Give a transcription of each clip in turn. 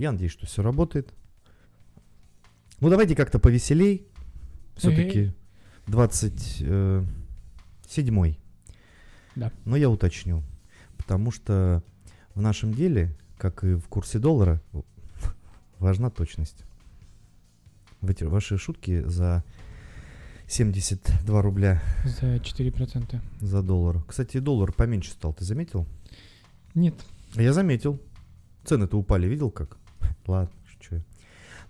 Я надеюсь, что все работает. Ну, давайте как-то повеселей. Все-таки 27-й. Да. Но я уточню. Потому что в нашем деле, как и в курсе доллара, важна точность. Ваши шутки за 72 рубля За 4%. за доллар. Кстати, доллар поменьше стал, ты заметил? Нет. Я заметил. Цены-то упали, видел как? Ладно, я.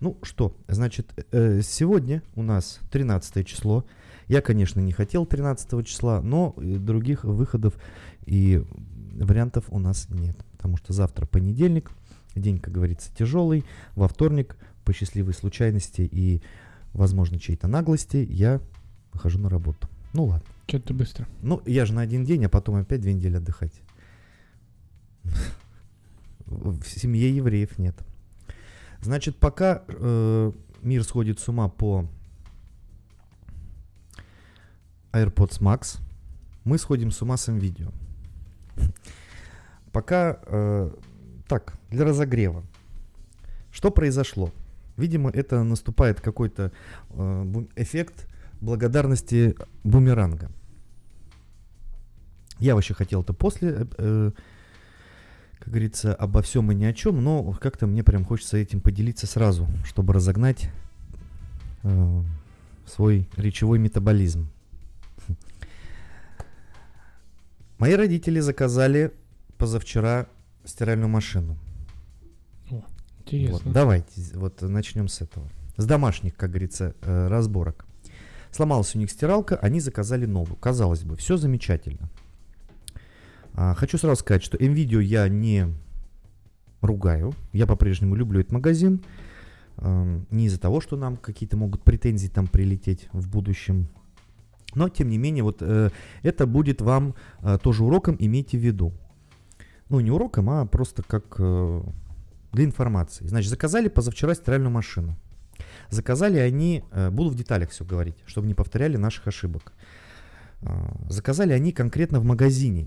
Ну что, значит, э, сегодня у нас 13 число. Я, конечно, не хотел 13 числа, но э, других выходов и вариантов у нас нет. Потому что завтра понедельник, день, как говорится, тяжелый. Во вторник, по счастливой случайности и, возможно, чьей-то наглости, я выхожу на работу. Ну ладно. Что-то быстро. Ну, я же на один день, а потом опять две недели отдыхать. В семье евреев нет. Значит, пока э, мир сходит с ума по AirPods Max, мы сходим с ума с видео. Пока э, так, для разогрева. Что произошло? Видимо, это наступает какой-то э, эффект благодарности бумеранга. Я вообще хотел это после, э, как говорится, обо всем и ни о чем, но как-то мне прям хочется этим поделиться сразу, чтобы разогнать э, свой речевой метаболизм. Мои родители заказали позавчера стиральную машину. Интересно. Вот, давайте, вот начнем с этого. С домашних, как говорится, э, разборок. Сломалась у них стиралка, они заказали новую. Казалось бы, все замечательно. А, хочу сразу сказать, что NVIDIA я не ругаю. Я по-прежнему люблю этот магазин. Эм, Не из-за того, что нам какие-то могут претензии там прилететь в будущем. Но, тем не менее, вот э, это будет вам э, тоже уроком, имейте в виду. Ну, не уроком, а просто как э, для информации. Значит, заказали позавчера стиральную машину. Заказали они, э, буду в деталях все говорить, чтобы не повторяли наших ошибок. А, Заказали они конкретно в магазине.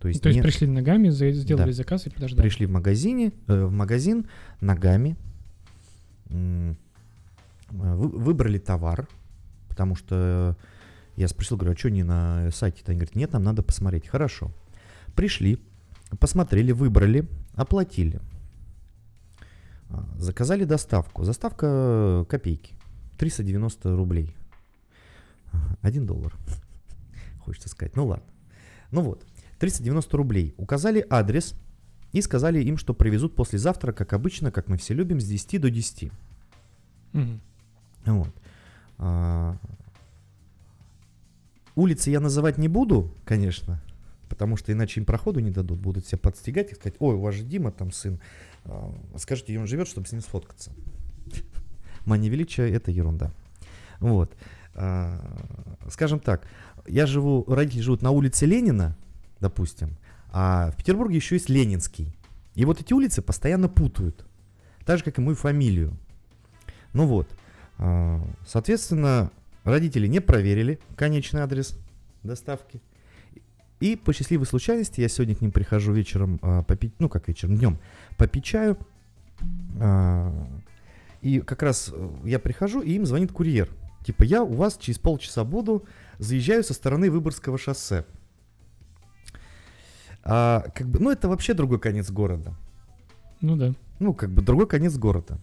То есть, То есть не- пришли ногами, сделали Да. заказ и подождали. пришли в магазине, э, в магазин ногами, э, вы- выбрали товар, потому что я спросил, говорю, а что не на сайте-то? Они говорят, нет, нам надо посмотреть. Хорошо. Пришли, посмотрели, выбрали, оплатили. А, Заказали доставку. Заставка копейки. 390 рублей. Ага, Один доллар. Хочется сказать. Ну ладно. Ну вот. 390 рублей. Указали адрес и сказали им, что привезут послезавтра, как обычно, как мы все любим, с 10 до 10. Мгм. Вот. А, Улицы я называть не буду, конечно, потому что иначе им проходу не дадут, будут себя подстегать и сказать, ой, у вас же Дима там сын, а, скажите, где он живет, чтобы с ним сфоткаться. Мания величия – это ерунда. Вот. А, Скажем так, я живу, родители живут на улице Ленина, допустим, а в Петербурге еще есть Ленинский. И вот эти улицы постоянно путают, так же, как и мою фамилию. Ну вот, а, соответственно, родители не проверили конечный адрес доставки. И по счастливой случайности я сегодня к ним прихожу вечером а, попить, ну как вечером, днем, попить чаю. А, И как раз э, я прихожу, и им звонит курьер. Типа, я у вас через полчаса буду, заезжаю со стороны Выборгского шоссе. А, как бы, ну, это вообще другой конец города. Ну да. Ну, как бы другой конец города.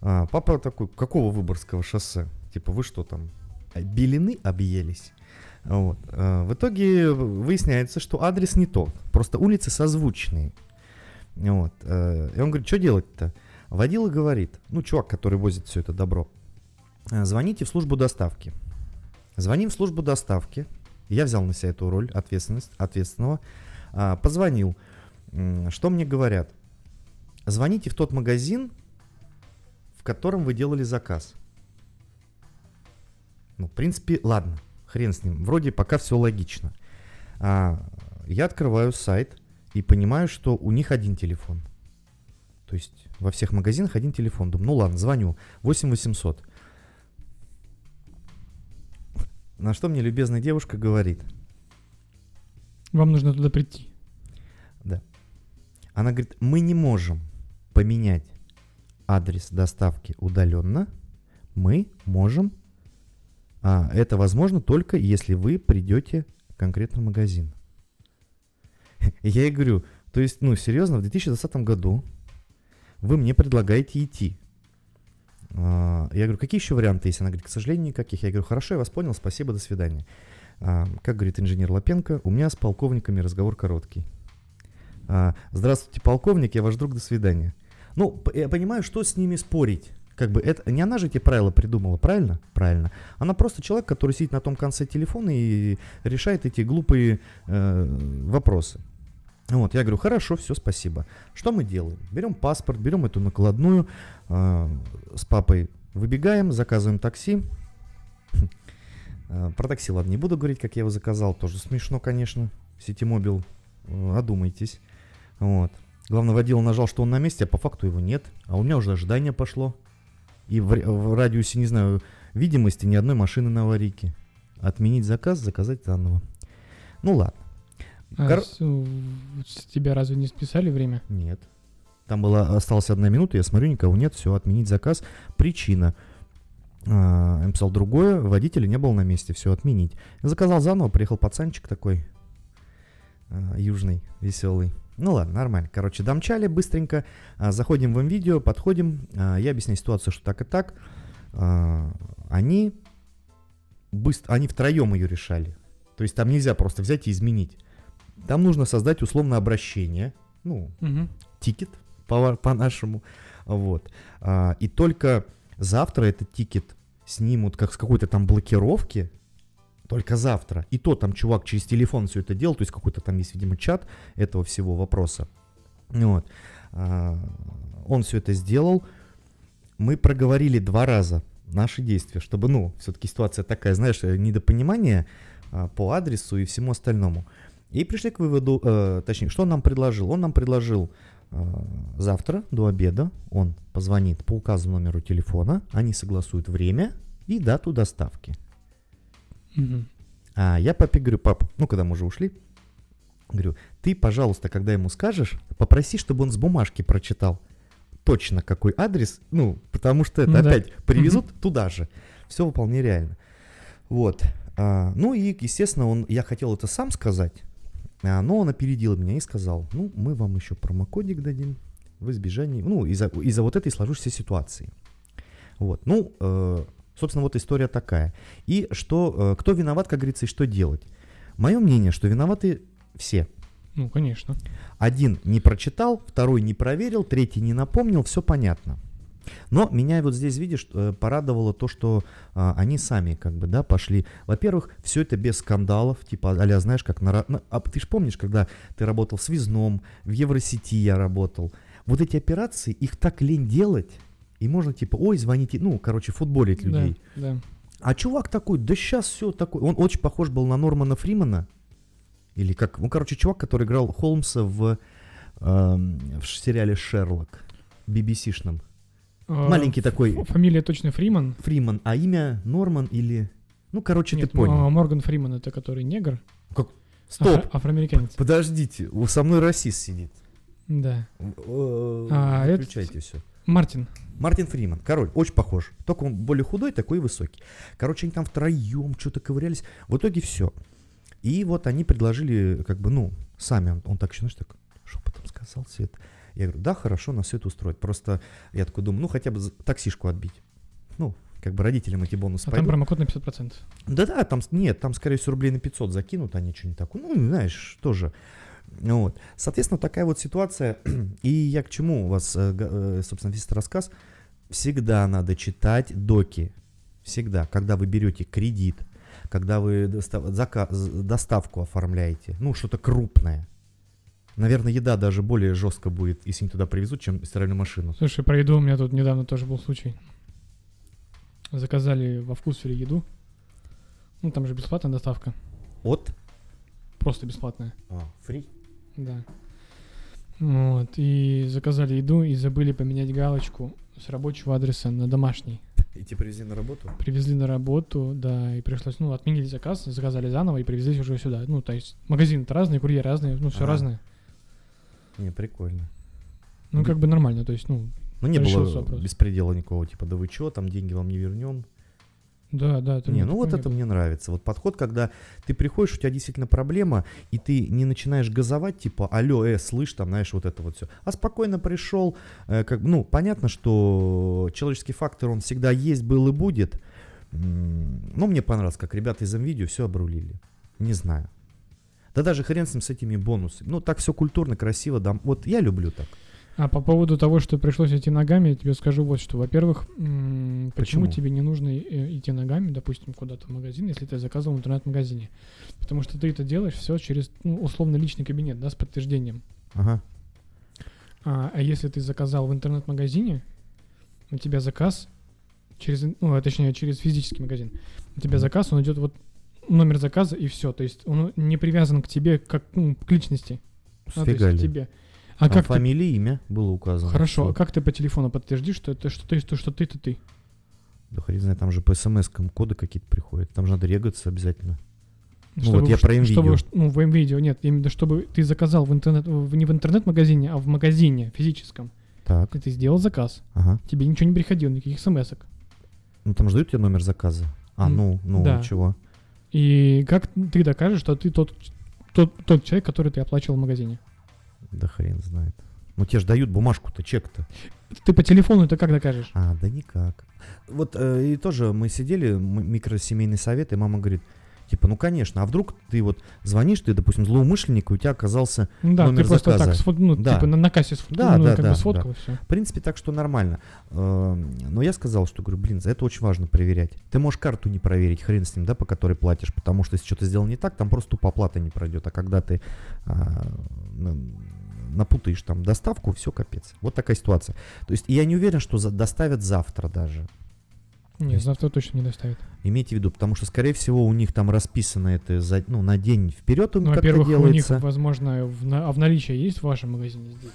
А, папа такой, какого Выборгского шоссе? Типа, вы что там, а, белины объелись? Вот. А, в итоге выясняется, что адрес не тот. Просто улицы созвучные. Вот. э, И он говорит, что делать-то? Водила говорит, ну, чувак, который возит все это добро, «Э, звоните в службу доставки. Звоним в службу доставки. Я взял на себя эту роль ответственность, ответственного. А, Позвонил. Что мне говорят? Звоните в тот магазин, в котором вы делали заказ. Ну, в принципе, ладно, хрен с ним. Вроде пока все логично. А, я открываю сайт и понимаю, что у них один телефон. То есть во всех магазинах один телефон. Думаю, ну ладно, звоню. 8 800. На что мне любезная девушка говорит. Вам нужно туда прийти. Да. Она говорит, мы не можем поменять адрес доставки удаленно, мы можем, а, это возможно только если вы придете в магазин. Я ей говорю, то есть, ну, серьезно, в 2020 году вы мне предлагаете идти. А, Я говорю, какие еще варианты есть? Она говорит, к сожалению, никаких. Я говорю, хорошо, я вас понял, спасибо, до свидания. А, Как говорит инженер Лапенко, у меня с полковниками разговор короткий. А, Здравствуйте, полковник, я ваш друг, до свидания. Ну, я понимаю, что с ними спорить. Как бы это не она же эти правила придумала, правильно? Правильно. Она просто человек, который сидит на том конце телефона и решает эти глупые э, вопросы. Вот, я говорю, хорошо, все, спасибо. Что мы делаем? Берем паспорт, берем эту накладную, э, с папой выбегаем, заказываем такси. Э, Про такси, ладно, не буду говорить, как я его заказал, тоже смешно, конечно. Ситимобил, э, одумайтесь. Вот. Главное, водила нажал, что он на месте, а по факту его нет. А у меня уже ожидание пошло. И в, в радиусе, не знаю, видимости ни одной машины на аварийке. Отменить заказ, заказать заново. Ну ладно. А Кор- с, у- с тебя разве не списали время? Нет. Там была, осталась одна минута, я смотрю, никого нет, все, отменить заказ. Причина. Я написал другое, водителя не было на месте, все, отменить. Я заказал заново, приехал пацанчик такой, а, южный, веселый. Ну ладно, нормально. Короче, домчали быстренько, а, заходим в видео, подходим, я объясняю ситуацию, что так и так. Они быстро, они втроем ее решали. То есть там нельзя просто взять и изменить. Там нужно создать условное обращение, ну, Мгм. тикет по- по-нашему. Вот. И только завтра этот тикет снимут как с какой-то там блокировки. Только завтра. И то там чувак через телефон все это делал. То есть какой-то там есть, видимо, чат этого всего вопроса. Вот. А, он все это сделал. Мы проговорили два раза наши действия, чтобы, ну, все-таки ситуация такая, знаешь, э, недопонимание а, по адресу и всему остальному. И пришли к выводу, э, точнее, что он нам предложил? Он нам предложил завтра до обеда, он позвонит по указанному номеру телефона, они согласуют время и дату доставки. Мгм. А я папе говорю, пап, ну когда мы уже ушли, говорю, ты, пожалуйста, когда ему скажешь, попроси, чтобы он с бумажки прочитал точно какой адрес, ну, потому что это Ну да. опять привезут туда же. Все вполне реально. Вот. А, ну и, естественно, он, я хотел это сам сказать, но он опередил меня и сказал, ну, мы вам еще промокодик дадим в избежании, ну, из-за, из-за вот этой сложившейся ситуации. Вот, ну, э, собственно, вот история такая. И что, э, кто виноват, как говорится, и что делать? Мое мнение, что виноваты все. Ну, конечно. Один не прочитал, второй не проверил, третий не напомнил, все понятно. Но меня вот здесь, видишь, э, порадовало то, что а, они сами как бы, да, пошли. Во-первых, все это без скандалов, типа, а знаешь, как на... ну, а ты же помнишь, когда ты работал в связном, в Евросети я работал, вот эти операции, их так лень делать, и можно типа, ой, звоните, ну, короче, футболить людей. Да, да. А чувак такой, да сейчас все такой. Он очень похож был на Нормана Фримана. Или как, ну, короче, чувак, который играл Холмса в, эм, в сериале Шерлок. BBC-шном. А, Маленький такой. Фамилия точно Фриман. Фриман, а имя Норман или... Ну, короче, Нет, ты понял. Морган Фриман это который негр. Стоп, Афро- афроамериканец. подождите, у- со мной расист сидит. Да. Э, А, Выключайте все. Мартин. Мартин Фриман, король, очень похож. Только он более худой, такой высокий. Короче, они там втроем что-то ковырялись. В итоге все. И вот они предложили, как бы, ну, сами, он, он так еще, знаешь, так шепотом сказал все это. Я говорю, да, хорошо, нас все это устроит. Просто я такой думаю, ну, хотя бы таксишку отбить. Ну, как бы родителям эти бонусы А там пойдут. промокод на 50%. Да-да, там, нет, там, скорее всего, рублей на 500 закинут, они что-нибудь такое. Ну, знаешь, тоже. Вот. Соответственно, такая вот ситуация. И я к чему у вас, э, э, собственно, весь этот рассказ. Всегда надо читать доки. Всегда. Когда вы берете кредит, когда вы доставку оформляете, ну, что-то крупное. Наверное, еда даже более жестко будет, если они туда привезут, чем стиральную машину. Слушай, про еду у меня тут недавно тоже был случай. Заказали во вкусвере еду. Ну, там же бесплатная доставка. От Просто бесплатная. а, фри. Да. Вот. И заказали еду и забыли поменять галочку с рабочего адреса на домашний. И тебе привезли на работу? Привезли на работу, да, и пришлось, ну, отменили заказ, заказали заново и привезли уже сюда. Ну, то есть магазин-то разный, курьер разный, ну, все Ага. разное. Не, прикольно. Ну, как бы нормально, то есть, ну, Ну, не было вопрос. беспредела никакого, типа, да вы чё, там деньги вам не вернем. да, да. это Не, ну, ну вот это нет. мне нравится. Вот подход, когда ты приходишь, у тебя действительно проблема, и ты не начинаешь газовать, типа, алло, э, слышь, там, знаешь, вот это вот все. А спокойно пришел, э, как, ну, понятно, что человеческий фактор, он всегда есть, был и будет. Но мне понравилось, как ребята из видео все обрулили. Не знаю. Да даже хрен с ним, с этими бонусами. Ну, так все культурно, красиво. Да. Вот я люблю так. А по поводу того, что пришлось идти ногами, я тебе скажу вот что. Во-первых, почему, Почему? тебе не нужно э, идти ногами, допустим, куда-то в магазин, если ты заказывал в интернет-магазине? Потому что ты это делаешь все через, ну, условно, личный кабинет, да, с подтверждением. Ага. А, а если ты заказал в интернет-магазине, у тебя заказ через, ну, а точнее, через физический магазин, у тебя заказ, он идет вот номер заказа и все. То есть он не привязан к тебе как ну, к личности. а, то есть к тебе. А Там как ты фамилия, имя было указано. Хорошо, Всё. а как ты по телефону подтвердишь, что это что ты, что, что ты, то ты? Да хрен знает, там же по смс коды какие-то приходят. Там же надо регаться обязательно. Ну, Чтобы вот я про чтобы МВидео. уж- ну, в видео нет, именно чтобы ты заказал в интернет, в- не в интернет-магазине, а в магазине физическом. Так, И ты сделал заказ. ага. Тебе ничего не приходило, никаких смс -ок. Ну там же дают тебе номер заказа. А, ну, ну, да. чего? И как ты докажешь, что ты тот, тот, тот человек, который ты оплачивал в магазине? Да хрен знает. Ну тебе же дают бумажку-то, чек-то. Ты по телефону это как докажешь? А, да никак. Вот э, и тоже мы сидели, микросемейный совет, и мама говорит, типа, ну конечно, а вдруг ты вот звонишь, ты, допустим, злоумышленник, и у тебя оказался... Да, номер ты просто заказа. так, сфот- ну, Да. типа на, на кассе сфот- Да, ну, да, как да, бы сфоткал и все. В принципе, так что нормально. Эм, Но я сказал, что, говорю, блин, за это очень важно проверять. Ты можешь карту не проверить, хрен с ним, да, по которой платишь, потому что если что-то сделал не так, там просто тупо оплата не пройдет. А когда ты а, на- напутаешь там доставку, все капец. Вот такая ситуация. То есть я не уверен, что за- доставят завтра даже. Есть- завтра точно не доставит. Имейте в виду, потому что, скорее всего, у них там расписано это за, ну, на день вперед Ну, во-первых, у них, возможно, в, на- а в наличии есть в вашем магазине здесь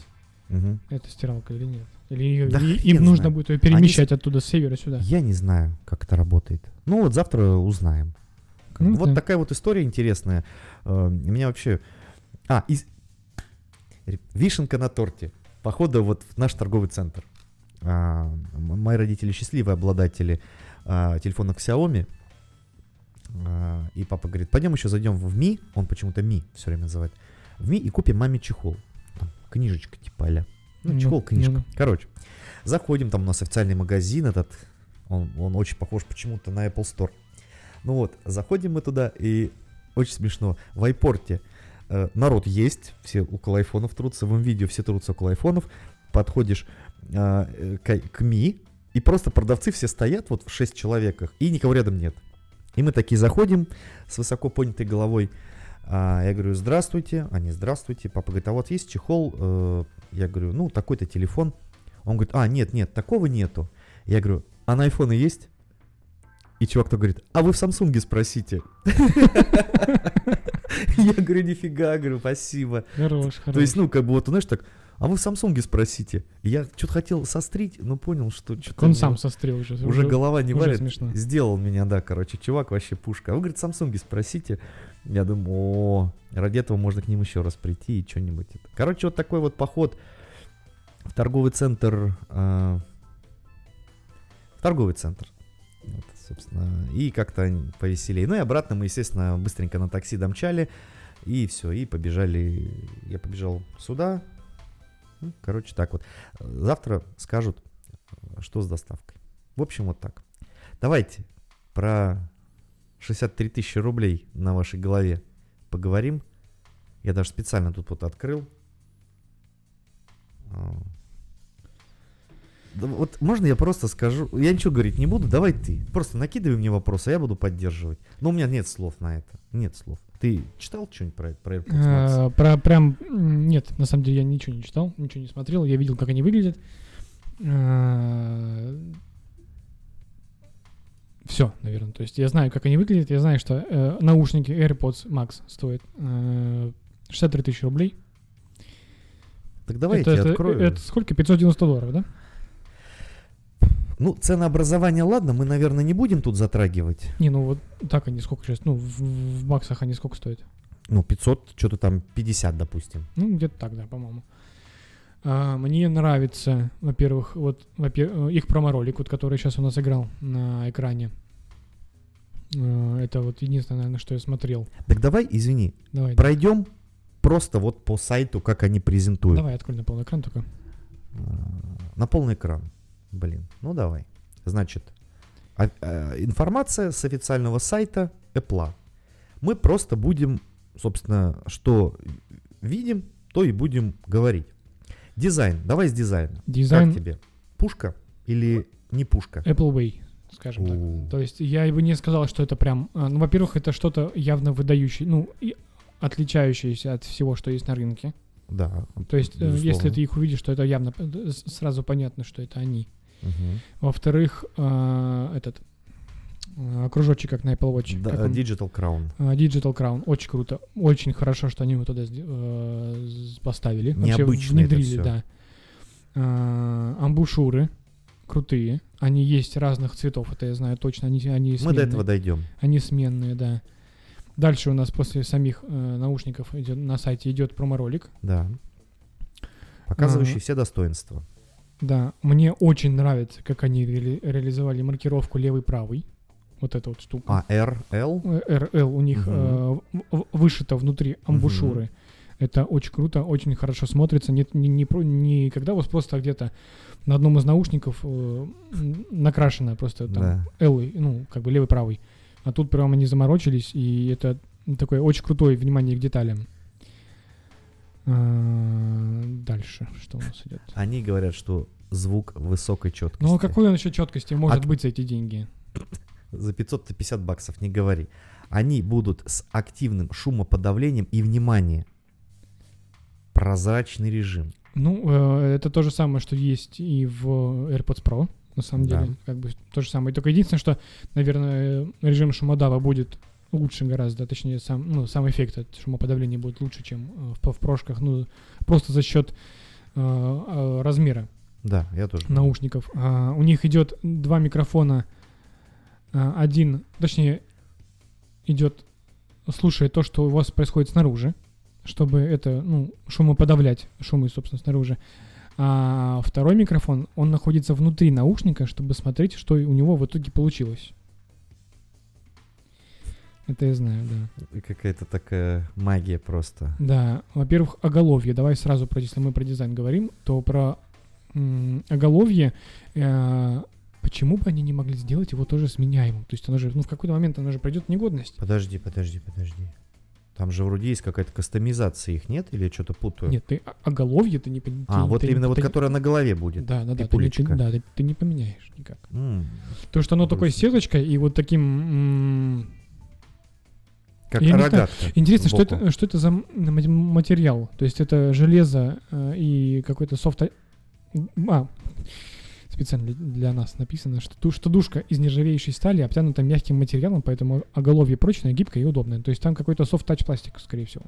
Мгм. эта стиралка или нет? Или Да и- им нужно знает. будет ее перемещать оттуда с севера сюда? Я не знаю, как это работает. Ну вот завтра узнаем. Ну вот да. такая вот история интересная. У меня вообще... А, из- вишенка на торте. Походу вот в наш торговый центр. А, мои родители счастливые обладатели а, телефонов Xiaomi. А, и папа говорит, пойдем еще зайдем в Ми, он почему-то Ми все время называет, в Ми и купим маме чехол. Там книжечка типа а Ну, чехол, книжка. ну-ну. Короче, заходим, там у нас официальный магазин этот, он, он очень похож почему-то на Apple Store. Ну вот, заходим мы туда, и очень смешно, в айпорте э, народ есть, все около айфонов трутся, в видео все трутся около айфонов, подходишь к, к Ми, и просто продавцы все стоят вот в 6 человеках, и никого рядом нет. И мы такие заходим с высоко поднятой головой, а, я говорю, здравствуйте, они, здравствуйте, папа говорит, а вот есть чехол, э, я говорю, ну, такой-то телефон, он говорит, а, нет, нет, такого нету. Я говорю, а на айфоны есть? И чувак то говорит, а вы в Самсунге спросите. Я говорю, нифига, говорю, спасибо. Хорош, хорош. То есть, ну, как бы вот, знаешь, так, а вы в Самсунге спросите. Я что-то хотел сострить, но понял, что что-то... Он сам сострил уже. Уже голова не уже варит. смешно. Сделал меня, да, короче, чувак вообще пушка. А вы, говорит, в Самсунге спросите. Я думаю, о, ради этого можно к ним еще раз прийти и что-нибудь. Короче, вот такой вот поход в торговый центр. а, в торговый центр. Вот, собственно, и как-то повеселее. Ну и обратно мы, естественно, быстренько на такси домчали. И все, и побежали. Я побежал сюда. Ну, короче, так вот. Завтра скажут, что с доставкой. В общем, вот так. Давайте про 63 тысячи рублей на вашей голове поговорим. Я даже специально тут вот открыл. А. Вот можно я просто скажу, я ничего говорить не буду, давай ты. Просто накидывай мне вопросы, а я буду поддерживать. Но у меня нет слов на это. Нет слов. Ты читал что-нибудь про это? Про AirPods Max? А, Про прям нет, на самом деле я ничего не читал, ничего не смотрел, я видел, как они выглядят. Все, наверное. То есть я знаю, как они выглядят, я знаю, что э, наушники AirPods Max стоят э, 63 тысячи рублей. Так давай это, я тебе это- открою. это сколько? 590 долларов, да? Ну, ценообразование, ладно, мы, наверное, не будем тут затрагивать. Не, ну вот так они сколько сейчас, ну в, в баксах они сколько стоят? Ну, 500, что-то там 50, допустим. Ну где-то так, да, по-моему. А, мне нравится, во-первых, вот во-пер- э, их промо-ролик, вот, который сейчас у нас играл на экране. А, Это вот единственное, наверное, что я смотрел. Так давай, извини, Давай, пройдем просто вот по сайту, как они презентуют. давай открой на полный экран только. А, На полный экран. Блин, ну давай. Значит, а- а, информация с официального сайта Apple. Мы просто будем, собственно, что видим, то и будем говорить. Дизайн. Давай с дизайна. Дизайн Как тебе? Пушка или не пушка? Apple Way, скажем так. У. То есть я бы не сказал, что это прям... а, Ну, во-первых, это что-то явно выдающее, ну, и отличающееся от всего, что есть на рынке. Да. То есть, э, если безусловно. ты их увидишь, то это явно э, сразу понятно, что это они. Мгм. Во-вторых, а, этот а, кружочек, как на Apple Watch. Да, он? Digital Crown. А, Digital Crown. Очень круто. Очень хорошо, что они его туда э, поставили. Вообще Необычно это внедрили, всё. да. А, амбушюры крутые. Они есть разных цветов, это я знаю точно. Они, они Мы сменные. до этого дойдем. Они сменные, да. Дальше у нас после самих э, наушников идет, на сайте идет промо-ролик. Да. Показывающий Ага. все достоинства. Да, мне очень нравится, как они реали- реализовали маркировку левый-правый. Вот эта вот штука. А, R, L? Э, RL у них Мгм. э, вышито внутри амбушюры. Это очень круто, очень хорошо смотрится. Нет, не, не, про- не когда у вас просто где-то на одном из наушников э, накрашено просто там Да. L, ну, как бы левый-правый. А тут прямо они заморочились, и это такое очень крутое внимание к деталям. А, Дальше, что у нас идет? Они говорят, что звук высокой четкости. Ну, а какой он еще четкости может быть за эти деньги? За 550 баксов, не говори. Они будут с активным шумоподавлением и, внимание, прозрачный режим. Ну, э, это то же самое, что есть и в AirPods Pro, на самом Да. деле. Как бы то же самое. Только единственное, что, наверное, режим шумодава будет лучше гораздо, точнее, сам, ну, сам эффект от шумоподавления будет лучше, чем э, в, в прошках, ну, просто за счет э, э, размера Да, я тоже. наушников. А, у них идет два микрофона, а, один, точнее, идет, слушает то, что у вас происходит снаружи, чтобы это, ну, шумоподавлять, шумы, собственно, снаружи. А второй микрофон, он находится внутри наушника, чтобы смотреть, что у него в итоге получилось. Это я знаю, да. Какая-то такая магия просто. Да, во-первых, оголовье. Давай сразу, про, если мы про дизайн говорим, то про м, оголовье, э, почему бы они не могли сделать его тоже сменяемым? То есть оно же, ну, в какой-то момент оно же пройдет в негодность. Подожди, подожди, подожди. Там же вроде есть какая-то кастомизация их, нет? Или я что-то путаю? Нет, ты оголовье ты не... пон- А, ты- вот ты- именно вот ты- которая на голове будет. Да, да, да, ты, не- ты- пипулечка. да, ты, ты не поменяешь никак. М, То, что оно такой Грустно. сеточкой и вот таким... м, Как Я рогатка. Интересно, что это, что это за материал? То есть это железо э, и какой-то софт... А, специально для- нас написано, что, что душка из нержавеющей стали обтянута мягким материалом, поэтому оголовье прочное, гибкое и удобное. То есть там какой-то софт-тач пластик, скорее всего.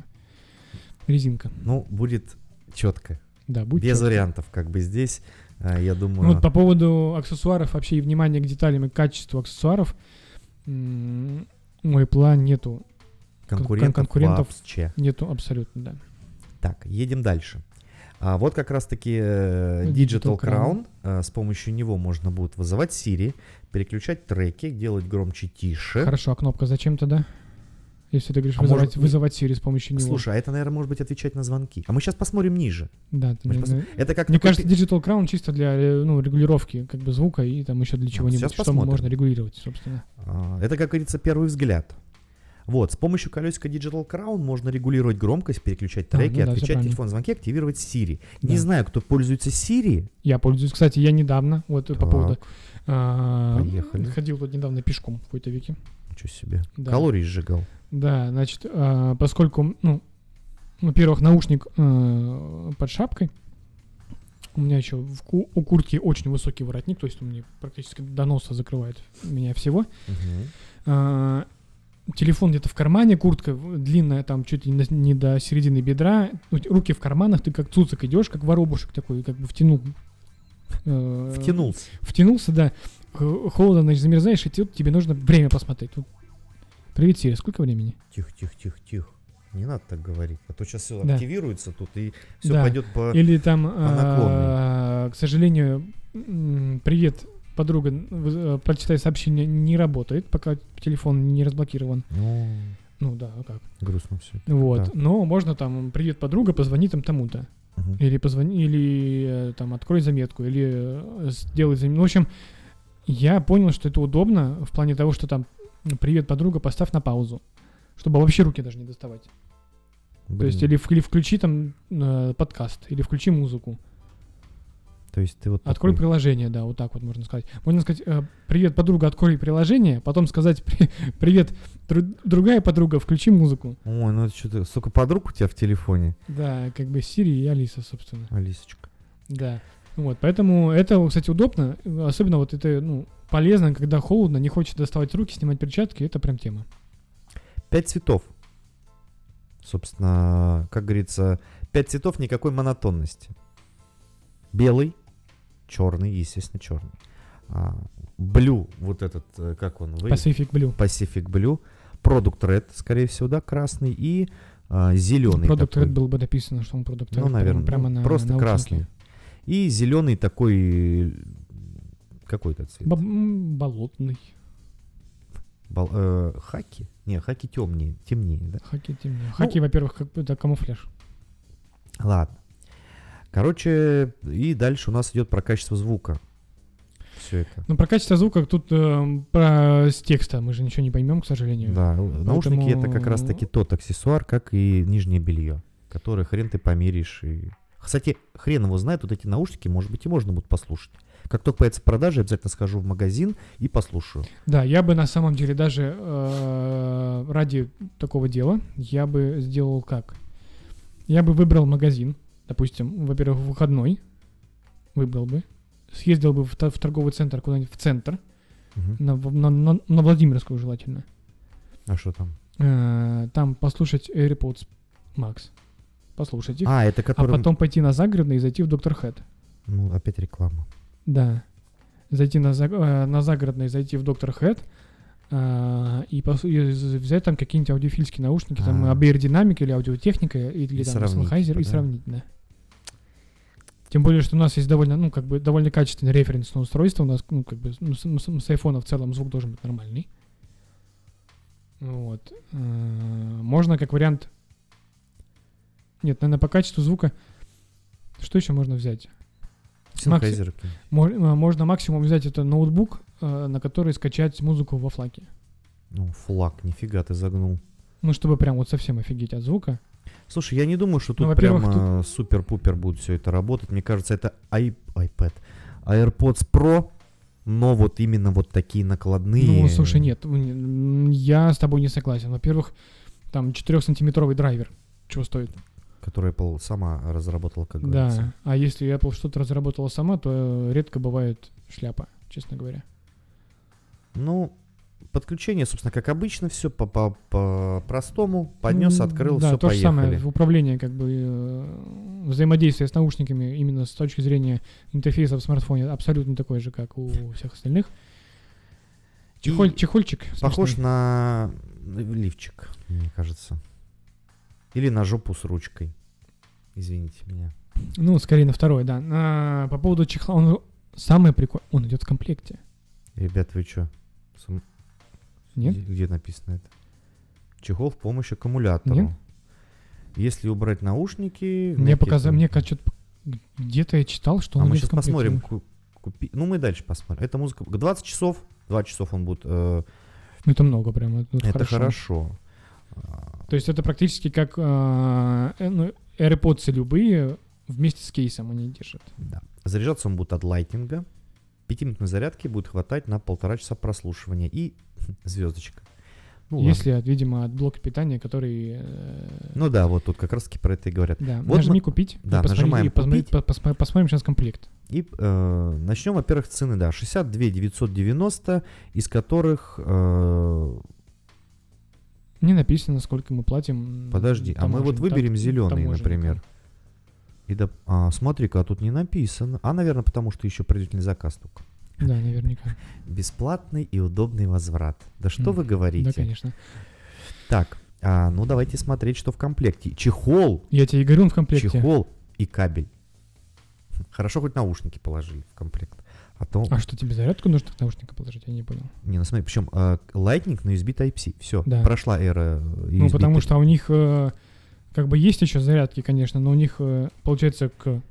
Резинка. Ну, будет четко. Да, будет Без чётко. вариантов, как бы здесь, а, я думаю... Ну, вот по поводу аксессуаров вообще и внимания к деталям и качеству аксессуаров м, у Apple нету, конкурентов, конкурентов. вообще. нету абсолютно, да. Так, едем дальше. А вот как раз-таки э, Digital Digital Crown. э, с помощью него можно будет вызывать Siri, переключать треки, делать громче, тише. Хорошо, а кнопка зачем тогда? Если ты говоришь А вызывать, может, вызывать Siri с помощью него. Слушай, а это, наверное, может быть отвечать на звонки. А мы сейчас посмотрим ниже. Да, щас наверное, Это как Мне такой кажется, Digital Crown чисто для э, ну, регулировки как бы звука и там еще для чего-нибудь, сейчас что посмотрим. можно регулировать, собственно. а, это, как говорится, первый взгляд. Вот, с помощью колесика Digital Crown можно регулировать громкость, переключать А, треки, ну да, отвечать телефон звонки, активировать Siri. Да. Не знаю, кто пользуется Siri. Я пользуюсь, кстати, я недавно, вот по Так, поводу... а, поехали. Ходил тут недавно пешком в какой-то веке. Ничего себе. Да. Калорий сжигал. Да, значит, а, поскольку, ну, во-первых, наушник э, под шапкой, у меня еще в ку- у куртки очень высокий воротник, то есть он мне практически до носа закрывает меня всего. А, телефон где-то в кармане, куртка длинная, там чуть ли не до- середины бедра, ну, руки в карманах, ты как цуцик идешь, как воробушек такой, как бы втянул. э, Втянулся. Втянулся, да. Холодно, значит, замерзаешь, и тут тебе нужно время посмотреть. Привет, Сири, сколько времени? Тихо, тихо, тихо, тихо. Не надо так говорить. А то сейчас все Да. активируется тут и все Да. пойдет по... Или там, наклонной. а, к сожалению, привет, подруга, э, прочитай сообщение, не работает, пока телефон не разблокирован. Ну, Ну да, а как? грустно все. Вот. Да. Но можно там, привет, подруга, позвони там тому-то. Или позвони, или э, там открой заметку, или э, сделай заметку. Ну, в общем, я понял, что это удобно в плане того, что там м, привет, подруга, поставь на паузу. Чтобы вообще руки даже не доставать. То есть, или, или включи там э, подкаст, или включи музыку. То есть ты вот Открой такой- приложение, да, вот так вот можно сказать. Можно сказать, э, привет, подруга, открой приложение, потом сказать, «При- привет, дру- другая подруга, включи музыку. Ой, ну это что-то... Столько подруг у тебя в телефоне, Да, как бы Siri и Алиса, собственно. Алисочка. Да. Вот, поэтому это, кстати, удобно. Особенно вот это, ну, полезно, когда холодно, не хочется доставать руки, снимать перчатки, это прям тема. Пять цветов. Собственно, как говорится, пять цветов никакой монотонности. Белый, черный, естественно, черный. Блю, вот этот, э, как он? Вы- Pacific Blue. Pacific Blue. Product Red, скорее всего, да, красный. И зеленый Продукт такой. Red было бы написано, что он Ну, Red, наверное, прямо ну, на просто наушнике. красный. И зеленый такой... Какой-то цвет. М, болотный. Бал- э, хаки? Не, хаки темнее, темнее, да? Хаки Ну, темнее. Хаки, во-первых, как это камуфляж. Ладно. Короче, и дальше у нас идет про качество звука. Все это. Ну, про качество звука тут э, про с текста мы же ничего не поймем, к сожалению. Да, наушники это как раз таки Поэтому- тот аксессуар, как и нижнее белье, которое хрен ты померишь. И... Кстати, хрен его знает, вот эти наушники, может быть, и можно будет послушать. Как только появится продажа, обязательно схожу в магазин и послушаю. Да, я бы на самом деле даже э, ради такого дела, я бы сделал как? Я бы выбрал магазин, допустим, во-первых, в выходной, выбрал бы, съездил бы в, в торговый центр куда-нибудь в центр, Мгм. на, на, на- на Владимирскую желательно, А что там? Э, там послушать AirPods Max, послушать их, А, это а который... потом пойти на загородный и зайти в Доктор Хэт. Ну, опять реклама. Да. Зайти на, заг- э, на загородный, зайти в Доктор Хэт а, и, пос- и взять там какие-нибудь аудиофильские наушники, там А. ABR динамик или аудиотехника, или И там Sennheiser, типа, и да? сравнить, да. Тем более, что у нас есть довольно, ну, как бы, довольно качественное референсное устройство. У нас, ну, как бы, ну, с, ну, с- с айфона в целом звук должен быть нормальный. Вот. Э, Можно как вариант... Нет, наверное, по качеству звука... Что еще можно взять? Макси- а, Можно максимум взять это ноутбук, э, на который скачать музыку во флаке. Ну, флаг, нифига ты загнул. Ну, чтобы прям вот совсем офигеть от звука. Слушай, я не думаю, что тут Ну, во-первых, прям супер-пупер будет все это работать. Мне кажется, это i- iPad, AirPods Pro, но вот именно вот такие накладные. Ну, слушай, нет, я с тобой не согласен. Во-первых, там 4-сантиметровый драйвер. Чего стоит? Которые Apple сама разработала, как говорится. Да. А если Apple что-то разработала сама, то редко бывает шляпа, честно говоря. Ну, подключение, собственно, как обычно, все по, по, по простому. Поднес, открыл, да, все, то же поехали. самое в управлении, как бы э, взаимодействие с наушниками именно с точки зрения интерфейса в смартфоне абсолютно такой же, как у всех остальных. Чехоль, И чехольчик. Похож смешной. на лифчик, мне кажется. Или на жопу с ручкой. Извините меня. Ну, скорее на второй, да. А, по поводу чехла, он самый прикольный. Он идет в комплекте. Ребят, вы что? Нет? Где, написано это? Чехол в помощь аккумулятору. Нет? Если убрать наушники... Мне показалось, мне кажется, где-то я читал, что А он мы сейчас посмотрим. ку- купи- Ну, мы дальше посмотрим. Это музыка... 20 часов. 2 часов он будет... э, это много прям. Это, это хорошо. хорошо. То есть это практически как а, э, ну, AirPods любые вместе с кейсом они держат. Да. Заряжаться он будет от лайтинга. Пятиминутной зарядки будет хватать на полтора часа прослушивания. И звездочка. Ну, ладно. Если, видимо, от блока питания, который... э, Ну да, вот тут как раз таки про это и говорят. да, вот нажми мы- купить. да, посмотри- нажимаем и посмотри- «Купить». по- посмо- посмотрим сейчас комплект. И э, начнем, во-первых, с цены, да, 62 990, из которых, э, Не написано, сколько мы платим. подожди, а мы вот выберем та- зеленый, например. И да, а, смотри-ка, а тут не написано. А, наверное, потому что еще предварительный заказ только. Да, наверняка. Бесплатный и удобный возврат. Да что М, вы говорите? Да, конечно. Так, А, ну давайте смотреть, что в комплекте. Чехол, Я тебе и говорю, он в комплекте. чехол и кабель. Хорошо, хоть наушники положили в комплект. А то... А что, тебе зарядку нужно к наушникам положить? Я не понял. Не, ну смотри, причем Lightning на USB Type-C. Все, Да. прошла эра USB. Ну, потому что у них э, как бы есть еще зарядки, конечно, но у них, э, получается, к...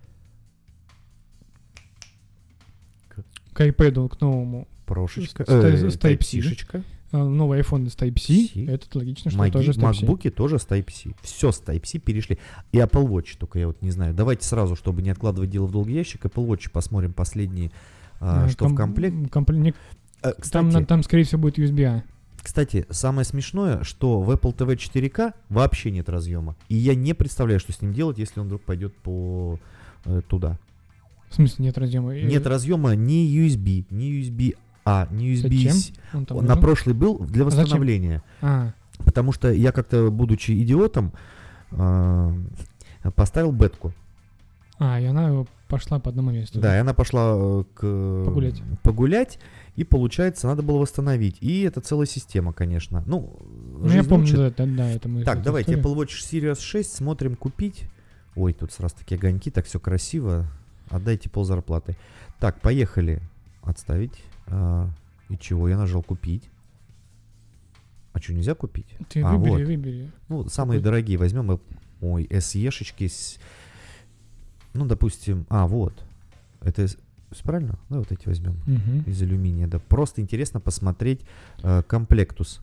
К- к iPad, к новому, Прошечка. с- э, с Type-C. Type-C-шечка. э, новый iPhone с Type-C, это логично, что Маги- тоже с Type-C. MacBook'и тоже с Type-C. Все с Type-C перешли. И Apple Watch, только я вот не знаю. Давайте сразу, чтобы не откладывать дело в долгий ящик, Apple Watch посмотрим последние, а, что в ком- комплект. компле- не- Э, Там, Кстати, на- там, скорее всего, будет USB-A. Кстати, самое смешное, что в Apple TV 4K вообще нет разъема. И я не представляю, что с ним делать, если он вдруг пойдет по э, туда. В смысле, нет разъема? Нет разъема ни USB, ни USB-A, ни USB. Он там на прошлый был для А восстановления. А, Потому что я как-то, будучи идиотом, э, поставил бетку. а, и она пошла по одному месту. Да, и она пошла э, к... Погулять. Погулять, и получается, надо было восстановить. И это целая система, конечно. Ну, Ну, я помню, учит. да, да, да, это мы... Так, давайте. Apple Watch Series 6 смотрим купить. Ой, тут сразу такие огоньки, так все красиво. Отдайте пол зарплаты. Так, поехали. Отставить. А, и чего? Я нажал купить. А что, нельзя купить? Ты А, выбери, вот. выбери. Ну, самые Какой? дорогие возьмем. и- Ой, SE-шечки. с- Ну, допустим... А, вот. Это... Правильно? Да, вот эти возьмем. Мгм. Из алюминия. Да, просто интересно посмотреть э, комплектус.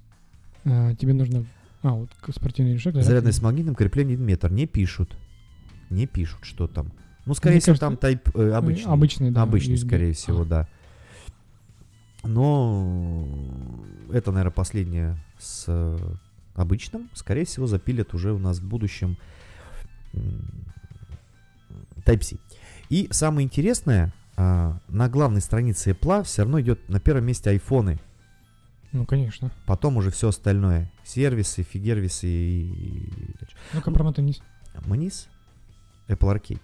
А, тебе нужно... А, вот спортивный решок. Зарядный с магнитным креплением метр. Не пишут. Не пишут, что там. Ну, скорее Мне всего, кажется, там type э, обычный. Обычный, да. Обычный, USB. скорее всего, А, да. Но это, наверное, последнее с э, обычным. Скорее всего, запилят уже у нас в будущем Type-C. И самое интересное, а, на главной странице Apple все равно идет на первом месте айфоны. Ну, конечно. Потом уже все остальное. Сервисы, фигервисы и... Ну-ка, промотай вниз. Маниз, Apple Arcade.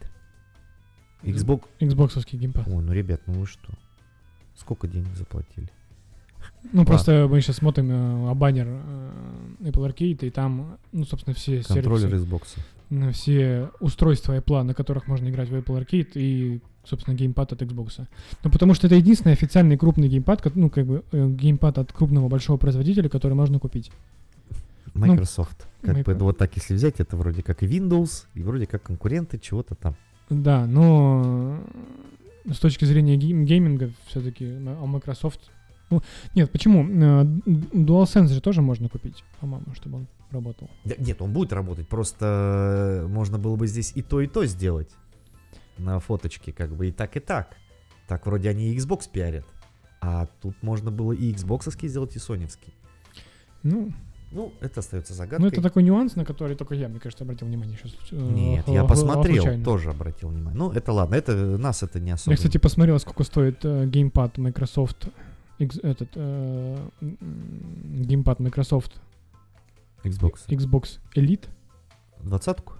Xbox. Xboxовский геймпад. Ой, ну, ребят, ну вы что? Сколько денег заплатили? Ну, просто мы сейчас смотрим э, а баннер э, Apple Arcade, и там, ну, собственно, все Контроллер сервисы, Xbox. э, все устройства Apple, на которых можно играть в Apple Arcade, и, собственно, геймпад от Xbox. Ну, потому что это единственный официальный крупный геймпад, ну, как бы, э, геймпад от крупного большого производителя, который можно купить. Microsoft. как бы Micro- вот так, если взять, это вроде как и Windows, и вроде как конкуренты чего-то там. Да, но э, с точки зрения гейм- гейминга все-таки Microsoft... Ну, нет, почему? Э, DualSense же тоже можно купить, по-моему, чтобы он работал. Да, нет, он будет работать, просто можно было бы здесь и то, и то сделать. На фоточке, как бы и так, и так. Так вроде они и Xbox пиарят. А тут можно было и Xbox сделать, и соневский. Ну, Ну, это остается загадкой. ну, это такой нюанс, на который только я, мне кажется, обратил внимание сейчас. э, Нет, я посмотрел, тоже обратил внимание. Ну, это ладно, это нас это не особо. Я, кстати, посмотрел, сколько стоит э, геймпад Microsoft, X- этот, э, геймпад Microsoft Xbox. Xbox Elite. Двадцатку?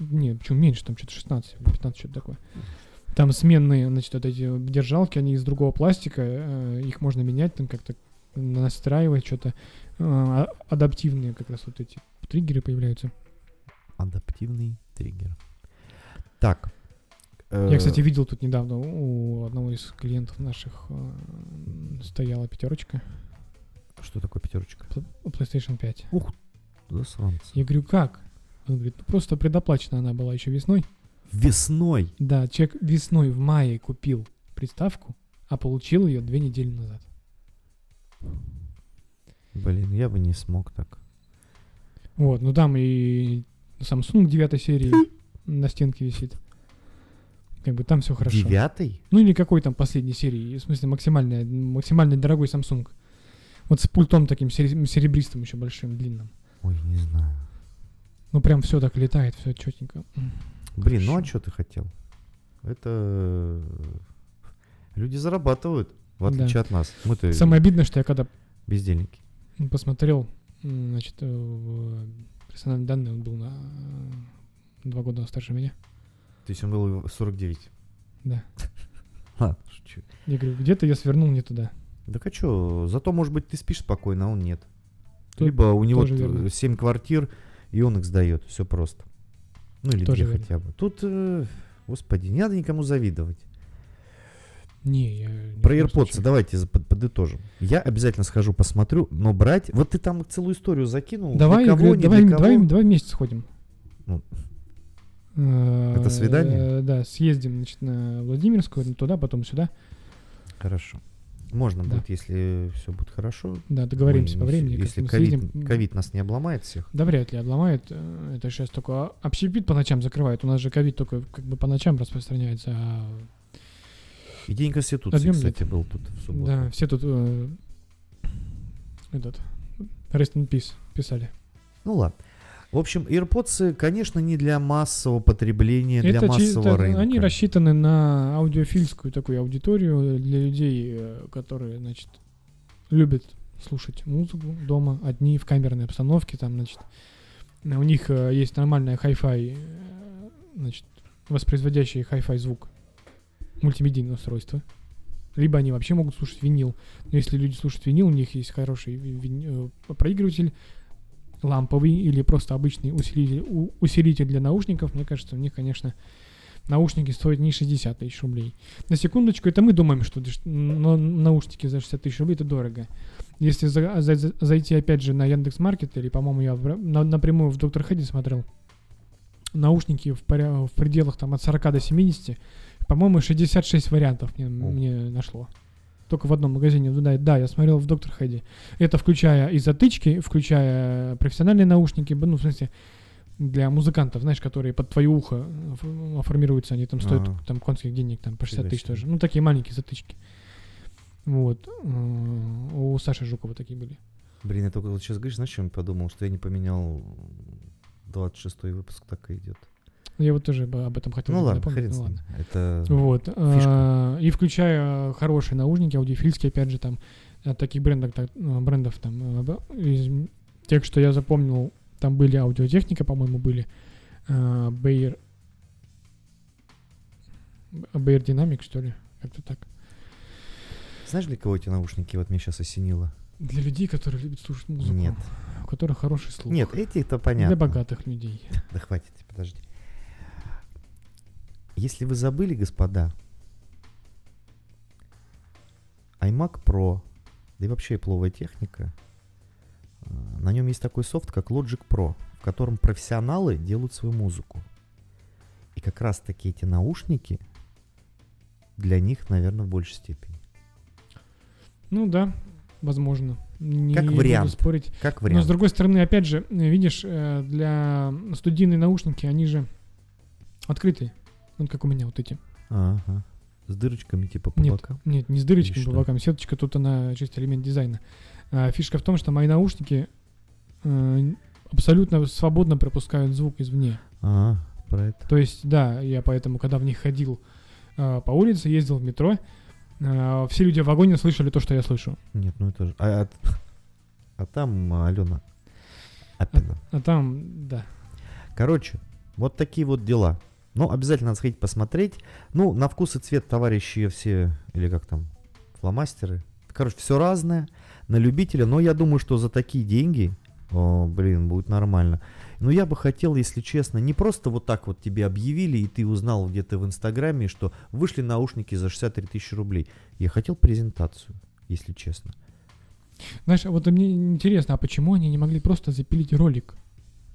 Нет, почему меньше, там что-то 16 или 15, что-то такое. Там сменные, значит, вот эти держалки, они из другого пластика, э, их можно менять, там как-то настраивать, что-то э, а- адаптивные как раз вот эти триггеры появляются. Адаптивный триггер. Так. э, Я, кстати, видел тут недавно у одного из клиентов наших э, стояла пятерочка Что такое пятерочка? PlayStation 5. Засранцы. Я говорю, как? Он говорит, ну просто предоплачена она была еще весной. Весной. Да, человек весной в мае купил приставку, а получил ее две недели назад. Блин, я бы не смог так. Вот, ну там и Samsung 9 серии на стенке висит. Как бы там все хорошо. Девятый? Ну или какой там последней серии, в смысле максимально, максимально дорогой Samsung. Вот с пультом таким сере- серебристым еще большим, длинным. Ой, не знаю. Ну прям все так летает, все четенько. Блин, ну а Хорошо. что ты хотел? Это э, люди зарабатывают, в отличие Да. от нас. Мы-то Самое обидное, что я когда бездельники. посмотрел, значит, э, в персональные данные, он был на э, два года старше меня. То есть он был в 49. Да. Ладно, шучу. Я говорю, где-то я свернул не туда. Так а что, зато, может быть, ты спишь спокойно, а он нет. Тут Либо у него тоже верно. 7 квартир, и он их сдает. Все просто. Ну или Тоже две верно. хотя бы. Тут, э, господи, не надо никому завидовать. Не, я... в Про AirPods давайте под- подытожим. Я обязательно схожу, посмотрю, но брать... Вот ты там целую историю закинул. для Давай, кого, не давай, для кого. давай, давай вместе сходим. Ну, это это свидание? Да, съездим, значит, на Владимирскую, туда, потом сюда. Хорошо. Можно Да. будет, если все будет хорошо. Да, договоримся Мы по времени. Если ковид, нас не обломает всех. Да вряд ли обломает. э, Это сейчас только общепит по ночам закрывает. У нас же ковид только как бы по ночам распространяется. а И День Конституции, днём кстати, нет. был тут в субботу. Да, все тут э, этот Rest in Peace писали. Ну ладно. В общем, AirPods, конечно, не для массового потребления, для Это массового чисто- рынка. они рассчитаны на аудиофильскую такую аудиторию для людей, э, которые, значит, любят слушать музыку дома, одни в камерной обстановке, там, значит, у них э, есть нормальная хай-фай, э, значит, воспроизводящий хай-фай звук, мультимедийное устройство. Либо они вообще могут слушать винил. Но если люди слушают винил, у них есть хороший ви- вини- э, проигрыватель, ламповый или просто обычный усилитель, у- усилитель для наушников, мне кажется, у них, конечно, наушники стоят не 60 тысяч рублей. На секундочку, это мы думаем, что наушники за 60 тысяч рублей это дорого. Если за- за- за- зайти опять же на Яндекс Маркет, или, по-моему, я в- на- напрямую в Доктор Хэдди смотрел, наушники в, в пределах там от 40 до 70, по-моему, 66 вариантов мне, мне нашло. Только в одном магазине. Да, да, я смотрел в Доктор Хэдди. Это включая и затычки, включая профессиональные наушники, ну, в смысле, для музыкантов, знаешь, которые под твое ухо ф- формируются, они там стоят Ага. там конских денег, там по 60 Фига тысяч себе. тоже. Ну, такие маленькие затычки. Вот. М, У Саши Жукова такие были. Блин, я только вот сейчас говоришь, знаешь, чем я подумал? Что я не поменял 26 выпуск, так и идет. Я вот тоже об этом хотел Ну ладно, напомнить, хрен ну ладно. Это... Вот. а, И включая хорошие наушники, аудиофильские, опять же, там, от таких брендов, так, э, брендов там, э, из тех, что я запомнил, там были аудиотехника, по-моему, были, Bayer, Bayer Dynamic, что ли, как-то так. Знаешь, для кого эти наушники вот мне сейчас осенило? Для людей, которые любят слушать музыку. Нет. У которых хороший слух. Нет, эти-то понятно. Для богатых людей. Да хватит, подожди. Если вы забыли, господа, iMac Pro, да и вообще пловая техника, э, на нем есть такой софт, как Logic Pro, в котором профессионалы делают свою музыку. И как раз таки эти наушники для них, наверное, в большей степени. Ну да, возможно. Не Как буду вариант. спорить. Как Но с вариант. другой стороны, опять же, э, видишь, э, для студийные наушники, они же открытые. Вот как у меня вот эти. Ага. С дырочками типа по Нет. бокам. Нет, не с дырочками по бокам. Сеточка тут она чисто элемент дизайна. А фишка в том, что мои наушники э, абсолютно свободно пропускают звук извне. А, про это. То есть, да, я поэтому, когда в них ходил э, по улице, ездил в метро, э, все люди в вагоне слышали то, что я слышу. Нет, ну это же... А, а- а там а, Алена Апина. А там, да. Короче, вот такие вот дела. Ну, обязательно надо сходить посмотреть. Ну, на вкус и цвет товарищи все, или как там, фломастеры. Короче, все разное, на любителя. Но я думаю, что за такие деньги, о, блин, будет нормально. Но я бы хотел, если честно, не просто вот так вот тебе объявили, и ты узнал где-то в Инстаграме, что вышли наушники за 63 тысячи рублей. Я хотел презентацию, если честно. Знаешь, а вот мне интересно, а почему они не могли просто запилить ролик?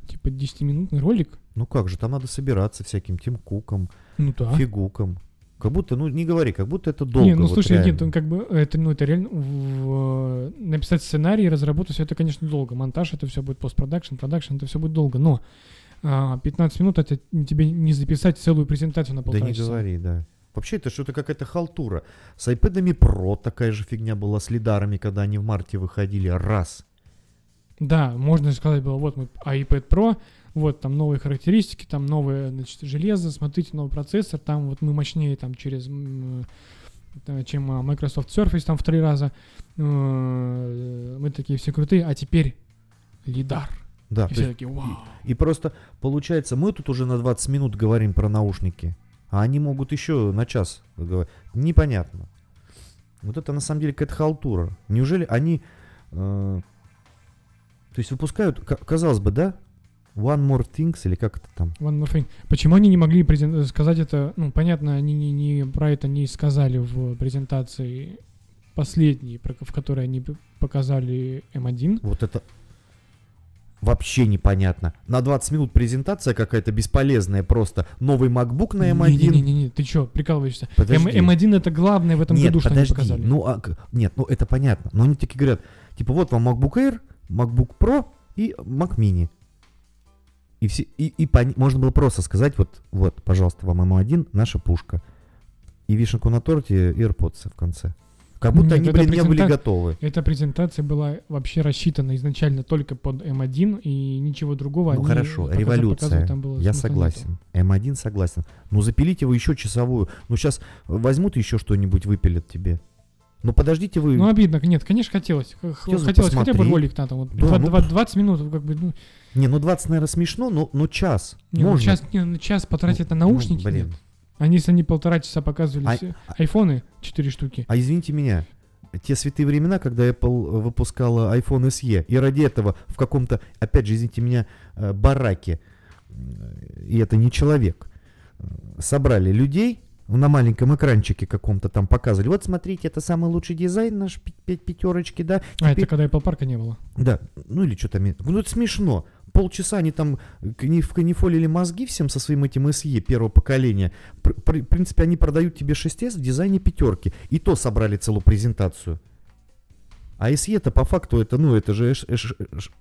Типа 10-минутный ролик? Ну как же, там надо собираться всяким Тим Куком, Ну да. фигуком. Как будто, ну не говори, как будто это долго. не, ну вот слушай, нет, реально. он как бы это, ну это реально в- написать сценарий, разработать все это, конечно, долго. Монтаж это все будет постпродакшн, продакшн это все будет долго. Но а, 15 минут это тебе не записать целую презентацию на Да полтора не часа. говори, да. Вообще это что-то какая-то халтура. С iPad Pro такая же фигня была с лидарами, когда они в марте выходили. Раз. Да, можно сказать было, вот мы iPad Pro, вот там новые характеристики, там новое значит, железо, смотрите, новый процессор, там вот мы мощнее там через, э, чем а, Microsoft Surface там в три раза, Э, мы такие все крутые, а теперь лидар. Да. И все такие, вау. и просто получается, мы тут уже на 20 минут говорим про наушники, а они могут еще на час говорить. Непонятно. Вот это на самом деле какая-то халтура. Неужели они... э, То есть выпускают, ка- казалось бы, да, One More Things или как это там? One more thing. Почему они не могли сказать это? Ну, понятно, они не, не про это не сказали в презентации последней, в которой они показали M1. Вот это вообще непонятно. На 20 минут презентация какая-то бесполезная просто. Новый MacBook на M1. Не-не-не, ты что, прикалываешься? М- Подожди. M1 это главное в этом нет, году, что подожди. они показали. Ну, а нет, ну это понятно. Но они такие говорят, типа, вот вам MacBook Air, MacBook Pro и Mac Mini. И, все, и, и пони- можно было просто сказать, вот, вот, пожалуйста, вам M1, наша пушка. И вишенку на торте AirPods в конце. Как будто Нет, они, блин, не были презента- готовы. Эта презентация была вообще рассчитана изначально только под M1 и ничего другого. Ну они хорошо, революция. там было Я согласен. М1 согласен. Ну запилите вы еще часовую. Ну сейчас возьмут еще что-нибудь, выпилят тебе. Ну подождите вы. Ну обидно, нет, конечно хотелось. Хотелось Хотелось, хотя бы ролик на там, вот Да, два- ну, два- 20 минут, как бы, ну, Не, ну 20, наверное, смешно, но, но час. не, ну, Можно. час, не, ну, час потратить Ну, на наушники, ну, блин. нет. Они, если они полтора часа показывали А- все а- айфоны, 4 штуки. А извините меня, те святые времена, когда Apple выпускала iPhone SE, и ради этого в каком-то, опять же, извините меня, э, бараке, э, и это не человек, э, собрали людей, на маленьком экранчике каком-то там показывали. Вот смотрите, это самый лучший дизайн наш пи- пятерочки, да. А, это Теперь- когда Apple парка не было. Да, ну или что-то. Ну это смешно. Полчаса они там кани- вканифолили мозги всем со своим этим SE первого поколения. В принципе, они продают тебе 6S в дизайне пятерки. И то собрали целую презентацию. А SE-то по факту это, ну, это же эш- эш- эш-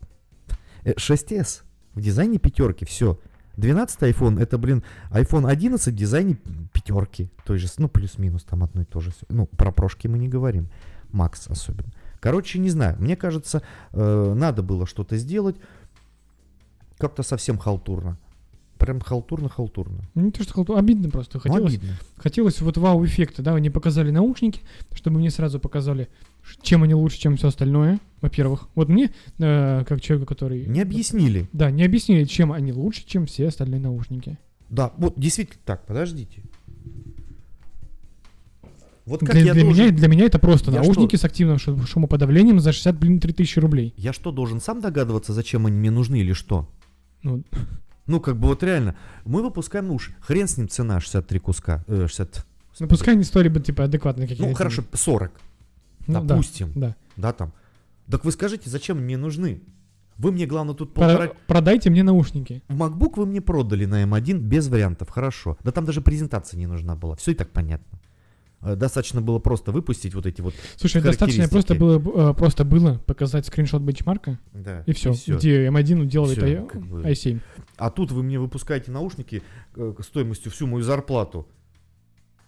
э, 6S в дизайне пятерки, все. 12 iPhone, это, блин, iPhone 11 в дизайне пятерки. То есть, ну, плюс-минус там одно и то же. Ну, про прошки мы не говорим. Макс особенно. Короче, не знаю. Мне кажется, э, надо было что-то сделать. Как-то совсем халтурно. Прям халтурно-халтурно. Ну, Не то, что халту- обидно просто. Ну, Хотелось, обидно. хотелось вот вау-эффекта, да, они показали наушники, чтобы мне сразу показали, чем они лучше, чем все остальное, во-первых. Вот мне, э, как человеку, который... Не объяснили. Да, не объяснили, чем они лучше, чем все остальные наушники. Да, вот действительно так, подождите. Вот как Для, я для должен... меня, для меня это просто Я наушники с активным шу- шумоподавлением за 60, блин, 3000 рублей. Я что, должен сам догадываться, зачем они мне нужны или что? Ну, Ну, как бы вот реально, мы выпускаем нож, хрен с ним цена 63 куска, э, 60, ну, пускай они стоили бы, типа, адекватно какие-то. ну, хорошо, 40, Ну, да, допустим, да. да, там. Так вы скажите, зачем мне нужны? Вы мне, главное, тут Про- полтора... Продайте мне наушники. В MacBook вы мне продали на M1 без вариантов, хорошо. Да там даже презентация не нужна была, все и так понятно. Э, Достаточно было просто выпустить вот эти вот... Слушай, достаточно просто было, э, просто было показать скриншот бенчмарка, Да, и все, всё. где M1 делает Всё, i- как бы. i7. А тут вы мне выпускаете наушники э, стоимостью всю мою зарплату.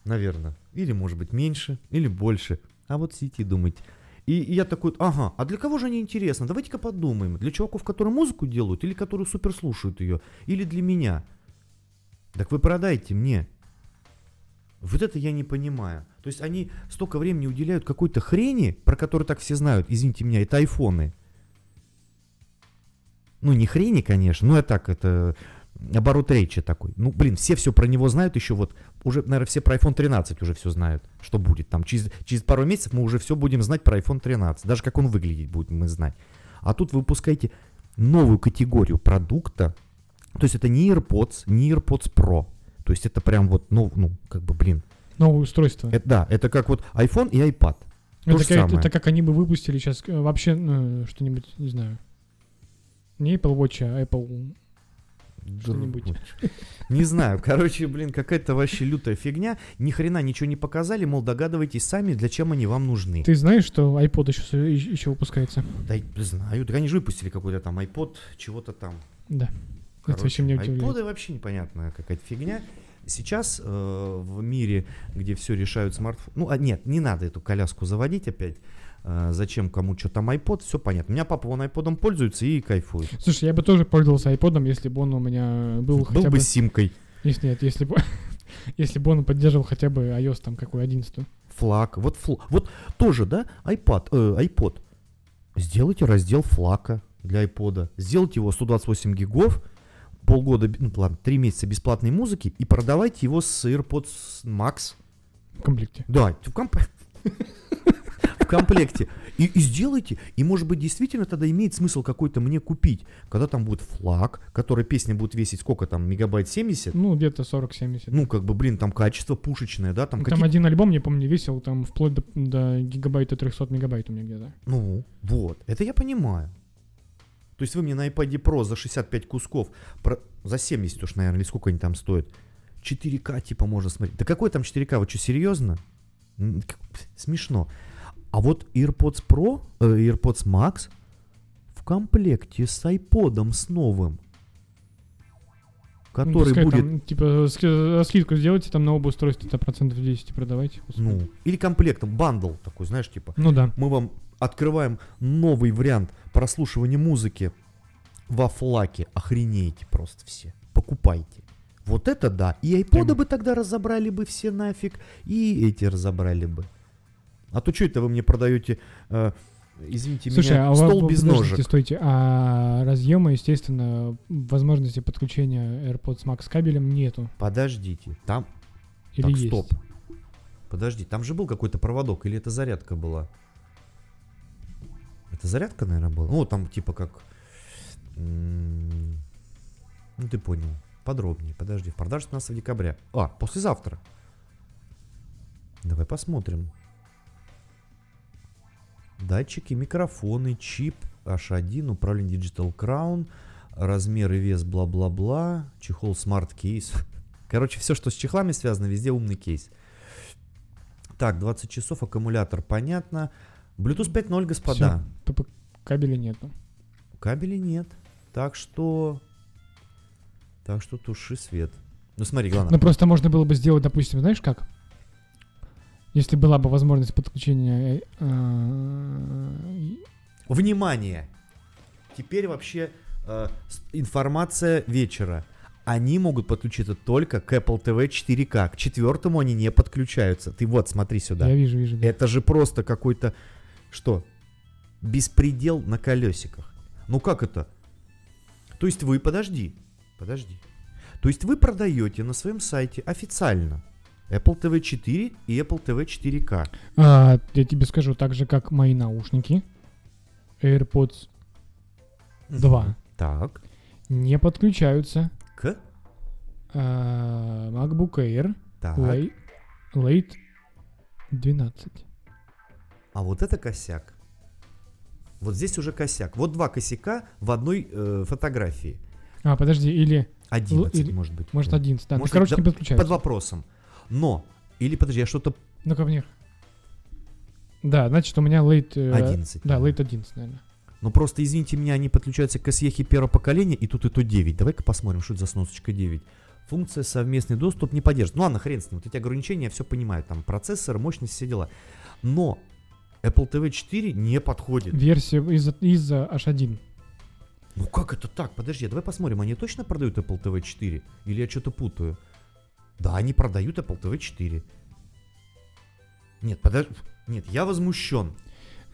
Наверное. Или, может быть, меньше, или больше. А вот сидите и думаете. И, и я такой, ага, а для кого же они интересны? Давайте-ка подумаем. Для чуваков, которые музыку делают, или которые супер слушают ее, или для меня? Так вы продайте мне. Вот это я не понимаю. То есть они столько времени уделяют какой-то хрени, про которую так все знают, извините меня, это айфоны. Ну, не хрени, конечно, но я так, это оборот речи такой. Ну, блин, все все про него знают еще вот, уже, наверное, все про iPhone 13 уже все знают, что будет. Там через, через пару месяцев мы уже все будем знать про iPhone 13. Даже как он выглядеть будет, мы знать. А тут вы выпускаете новую категорию продукта. То есть это не AirPods, не AirPods Pro. То есть это прям вот, ну, ну как бы, блин. Новое устройство. Это, да, это как вот iPhone и iPad. то это, как, самое. это как они бы выпустили сейчас э, вообще э, что-нибудь, не знаю. Не Apple Watch, а Apple... Что-нибудь. Не знаю, короче, блин, какая-то вообще лютая фигня. Ни хрена ничего не показали, мол, догадывайтесь сами, для чем они вам нужны. Ты знаешь, что iPod еще, еще выпускается? Да, знаю, так они же выпустили какой-то там iPod, чего-то там. Да. Короче, вообще меня удивляет. айподы вообще непонятная какая-то фигня. Сейчас э, в мире, где все решают смартфон... Ну, а нет, не надо эту коляску заводить опять. Э, зачем кому что там iPod, все понятно. У меня папа вон айподом пользуется и кайфует. Слушай, я бы тоже пользовался iPod, если бы он у меня был, Был хотя бы бы... с симкой. Если нет, если бы... если бы он поддерживал хотя бы iOS там какой 11 Флаг. Вот, фл... вот тоже, да, iPad, э, iPod. Сделайте раздел флака для iPod. Сделайте его 128 гигов, полгода, ну ладно, три месяца бесплатной музыки и продавайте его с AirPods Max. в комплекте. Да, в, комп- в комплекте. И, и сделайте. И может быть действительно тогда имеет смысл какой-то мне купить, когда там будет флаг, который песня будет весить сколько там, мегабайт 70? Ну, где-то 40-70. Ну, как бы, блин, там качество пушечное, да, там Ну, какие Там один альбом, не помню, весил там вплоть до, до гигабайта 300 мегабайт у меня где-то. Ну, вот, это я понимаю. То есть вы мне на iPad Pro за 65 кусков, про- за 70 уж, наверное, или сколько они там стоят, 4К типа можно смотреть. Да какой там 4К, вы что, серьезно? Смешно. А вот AirPods Pro, э, AirPods Max в комплекте с iPodом с новым, Ну, который пускай будет, там, типа, ски- скидку сделайте, там на оба устройства это процентов 10 продавайте. пускай. ну, или комплектом, бандл такой, знаешь, типа, ну да. мы вам открываем новый вариант прослушивания музыки во флаке. Охренеете просто все. Покупайте. Вот это да. И айподы бы тогда разобрали бы все нафиг, и эти разобрали бы. А то что это вы мне продаете, э, извините Слушай, меня, а стол без подождите, ножек? стойте, а разъема, естественно, возможности подключения AirPods Max с кабелем нету. Подождите, там... Или так, есть? стоп. Подожди, там же был какой-то проводок, или это зарядка была? Это зарядка, наверное, была? Ну, там типа как... Ну, ты понял. Подробнее. Подожди, в продаже 15 декабря. А, послезавтра. Давай посмотрим. Датчики, микрофоны, чип H1, управление Digital Crown, размер и вес, бла-бла-бла, чехол Smart Case. Короче, все, что с чехлами связано, везде умный кейс. Так, 20 часов, аккумулятор, понятно. Bluetooth 5.0, господа. ПП кабеля нету. Кабелей нет. Так что... Так что туши свет. Ну смотри, главное. Ну просто можно было бы сделать, допустим, знаешь как? Если была бы возможность подключения... э, э, Внимание! Теперь вообще э, информация вечера. Они могут подключиться только к Apple TV 4K. К четвертому они не подключаются. Ты вот, смотри сюда. Я вижу, вижу. да. Это же просто какой-то... Что? Беспредел на колесиках. Ну как это? То есть вы, подожди, подожди. То есть вы продаете на своем сайте официально Apple TV 4 и Apple TV 4K. А, я тебе скажу, так же как мои наушники AirPods 2 Так. не подключаются К. а, MacBook Air Так. Late, Late 12. А вот это косяк. Вот здесь уже косяк. Вот два косяка в одной э, фотографии. А, подожди, или 11, или- может быть. может Да. 11, да. Ну, Может, короче, да, не подключаются. Под вопросом. Но, или подожди, я что-то Ну-ка мне. Да, значит, у меня Late... э, 11. Да. Late 11, наверное. Ну просто, извините меня, они подключаются к SEH первого поколения, и тут и то 9. Давай-ка посмотрим, что это за сносочка 9. Функция совместный доступ не поддерживает. Ну ладно, хрен с ним. Вот эти ограничения, я все понимаю. Там процессор, мощность, все дела. Но Apple TV 4 не подходит. Версия из, из H1. Ну как это так? Подожди, давай посмотрим, они точно продают Apple TV 4? Или я что-то путаю? Да, они продают Apple TV 4. Нет, подожди. Нет, я возмущен.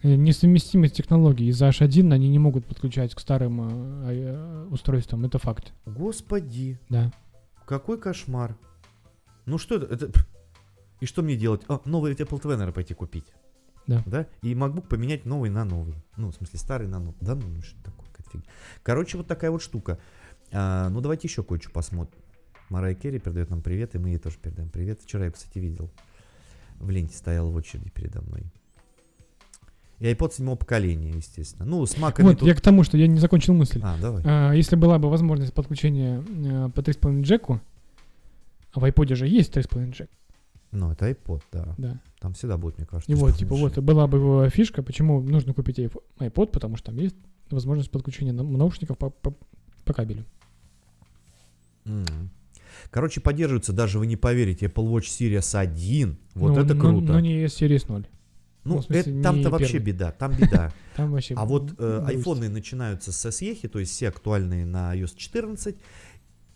Э, Несовместимость технологий. Из-за H1 они не могут подключать к старым э, э, устройствам. Это факт. Господи, Да. какой кошмар. Ну что это? это... И что мне делать? А, новый Apple TV, наверное, пойти купить. Да. Да? И MacBook поменять новый на новый. Ну, в смысле, старый на новый. Да, ну что такое, какая-то фигня. Короче, вот такая вот штука. А, ну, давайте еще кое-что посмотрим. Марай Керри передает нам привет, и мы ей тоже передаем привет. Вчера я, кстати, видел. В ленте стоял в очереди передо мной. И iPod седьмого поколения, естественно. Ну, с маками Вот, тут- я к тому, что я не закончил мысль. А, давай. А, если была бы возможность подключения э, по 3,5 джеку, а в iPod же есть 3,5 джек, Ну, это iPod, да. да. Там всегда будет, мне кажется. И вот, типа, вот была бы его фишка, почему нужно купить iPo- iPod, потому что там есть возможность подключения на- наушников по, по- по кабелю. М. Короче, поддерживается, даже вы не поверите, Apple Watch Series 1. Вот Ну, это но- круто. Но, не Series 0. ну, ну, смысле, это- там-то вообще первый. беда, там беда. Там вообще... А вот э, айфоны начинаются с SE, то есть все актуальные на iOS 14.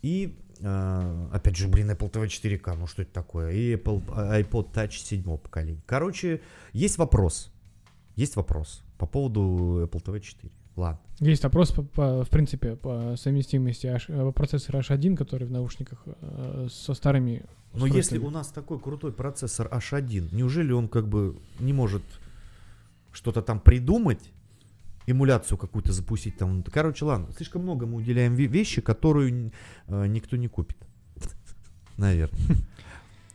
И, э, опять же, блин, Apple TV 4K, ну что это такое? И Apple, а, iPod Touch 7 поколения. Короче, есть вопрос. Есть вопрос по поводу Apple TV 4. Ладно. Есть вопрос, по- по- в принципе, по совместимости H- э, процессора H1, который в наушниках э, со старыми Но если у нас такой крутой процессор H1, неужели он как бы не может что-то там придумать, эмуляцию какую-то запустить там. Короче, ладно, слишком много мы уделяем ве- вещи, которую э, никто не купит. Наверное.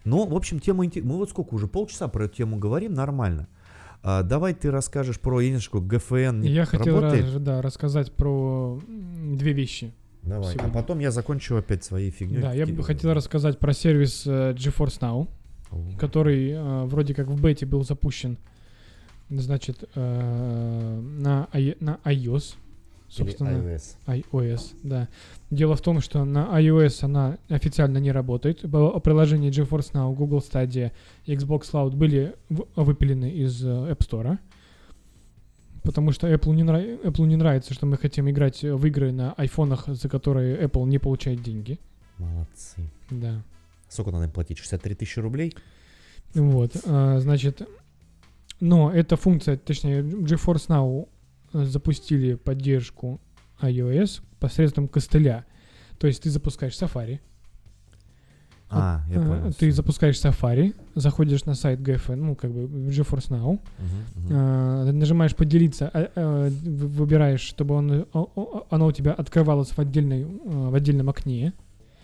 Ну, в общем, тема интересная. Мы вот сколько уже, полчаса про эту тему говорим, нормально. А, давай ты расскажешь про, что ГФН Я хотел работает. раз- да, рассказать про две вещи. Давай. А сегодня. потом я закончу опять своей фигней. Да, я бы хотел рассказать про сервис э, GeForce Now, который э, вроде как в бете был запущен, значит, э, на, i- на iOS, собственно, iOS. iOS, да. Дело в том, что на iOS она официально не работает. Приложение GeForce Now, Google Stadia, Xbox Cloud были выпилены из э, App Store. Потому что Apple не, нрав- Apple не нравится, что мы хотим играть в игры на айфонах, за которые Apple не получает деньги. Молодцы. Да. Сколько надо им платить? 63 тысячи рублей? Вот, а, значит, но эта функция, точнее, GeForce Now запустили поддержку iOS посредством костыля. То есть ты запускаешь Safari, А, я э, понял. ты всё. запускаешь Safari, заходишь на сайт GFN, ну, как бы GeForce Now, мгм. э, нажимаешь поделиться, а, э, вы- выбираешь, чтобы он, оно у тебя открывалось в, отдельной, э, в отдельном окне,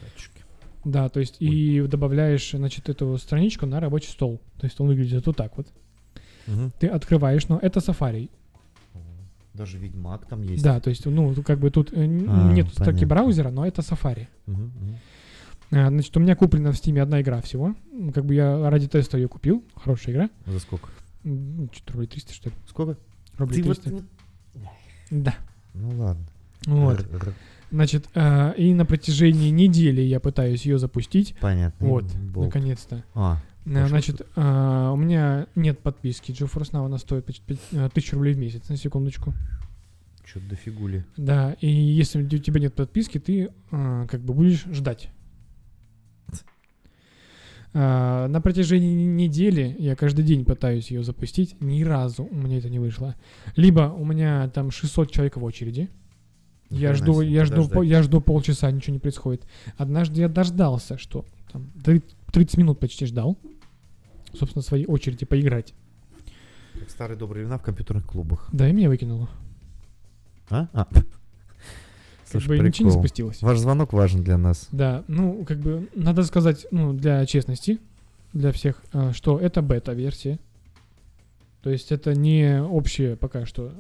Датчики. да, то есть и добавляешь, значит, эту страничку на рабочий стол. То есть он выглядит вот так вот. Мгм. Ты открываешь, но это Safari. Даже Ведьмак там есть. Да, то есть, ну, как бы тут э, А, нет строки браузера, но это Safari. Мгм. А, Значит, у меня куплена в Steam одна игра всего. Как бы я ради теста ее купил. Хорошая игра. За сколько? М, Что-то рублей 300, что ли? Сколько? Рублей Ты вот 300. не- Да. Ну ладно. Вот. Р- р- Значит, а, и на протяжении недели я пытаюсь ее запустить. Понятно. Вот, Болт. наконец-то. А, Значит, а, у меня нет подписки. GeForce Now, она стоит почти а, 1000 рублей в месяц, на секундочку. что-то дофигули. Да, и если у тебя нет подписки, ты а, как бы будешь ждать. А, на протяжении недели я каждый день пытаюсь ее запустить, ни разу у меня это не вышло. Либо у меня там 600 человек в очереди, я Нихрена жду, я жду, по- я жду полчаса, ничего не происходит. Однажды я дождался, что там три- 30 минут почти ждал, собственно, своей очереди поиграть. Как старые добрые времена в компьютерных клубах. Да, и меня выкинуло. А? А. Как Слушай, бы ничего не прикол. запустилось. Ваш звонок важен для нас. Да, ну, как бы, надо сказать, ну, для честности, для всех, а, что это бета-версия. То есть это не общая пока что...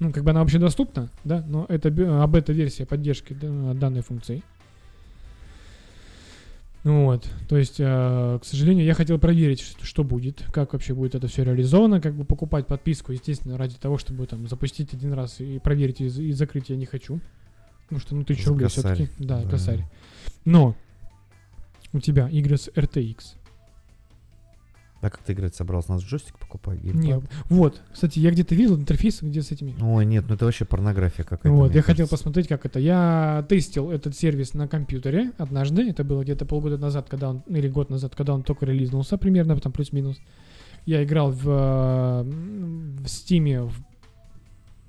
Ну, как бы она общедоступна, да, но это бе- а, бета-версия поддержки да, данной функции. Ну Вот, то есть, а, к сожалению, я хотел проверить, что, будет, как вообще будет это все реализовано, как бы покупать подписку, естественно, ради того, чтобы там запустить один раз и проверить и, и закрыть я не хочу. Потому что, ну, тысячу За рублей все-таки. Да, Да. косарь. Но у тебя игры с RTX. А как ты играть собрался? Нас джойстик покупать? Геймпад? вот, кстати, я где-то видел интерфейс, где с этими. Ой, нет, ну это вообще порнография какая-то. Вот, я хотел кажется. посмотреть, как это. Я тестил этот сервис на компьютере однажды. Это было где-то полгода назад, когда он, или год назад, когда он только релизнулся примерно, там плюс-минус. Я играл в, в Steam, в-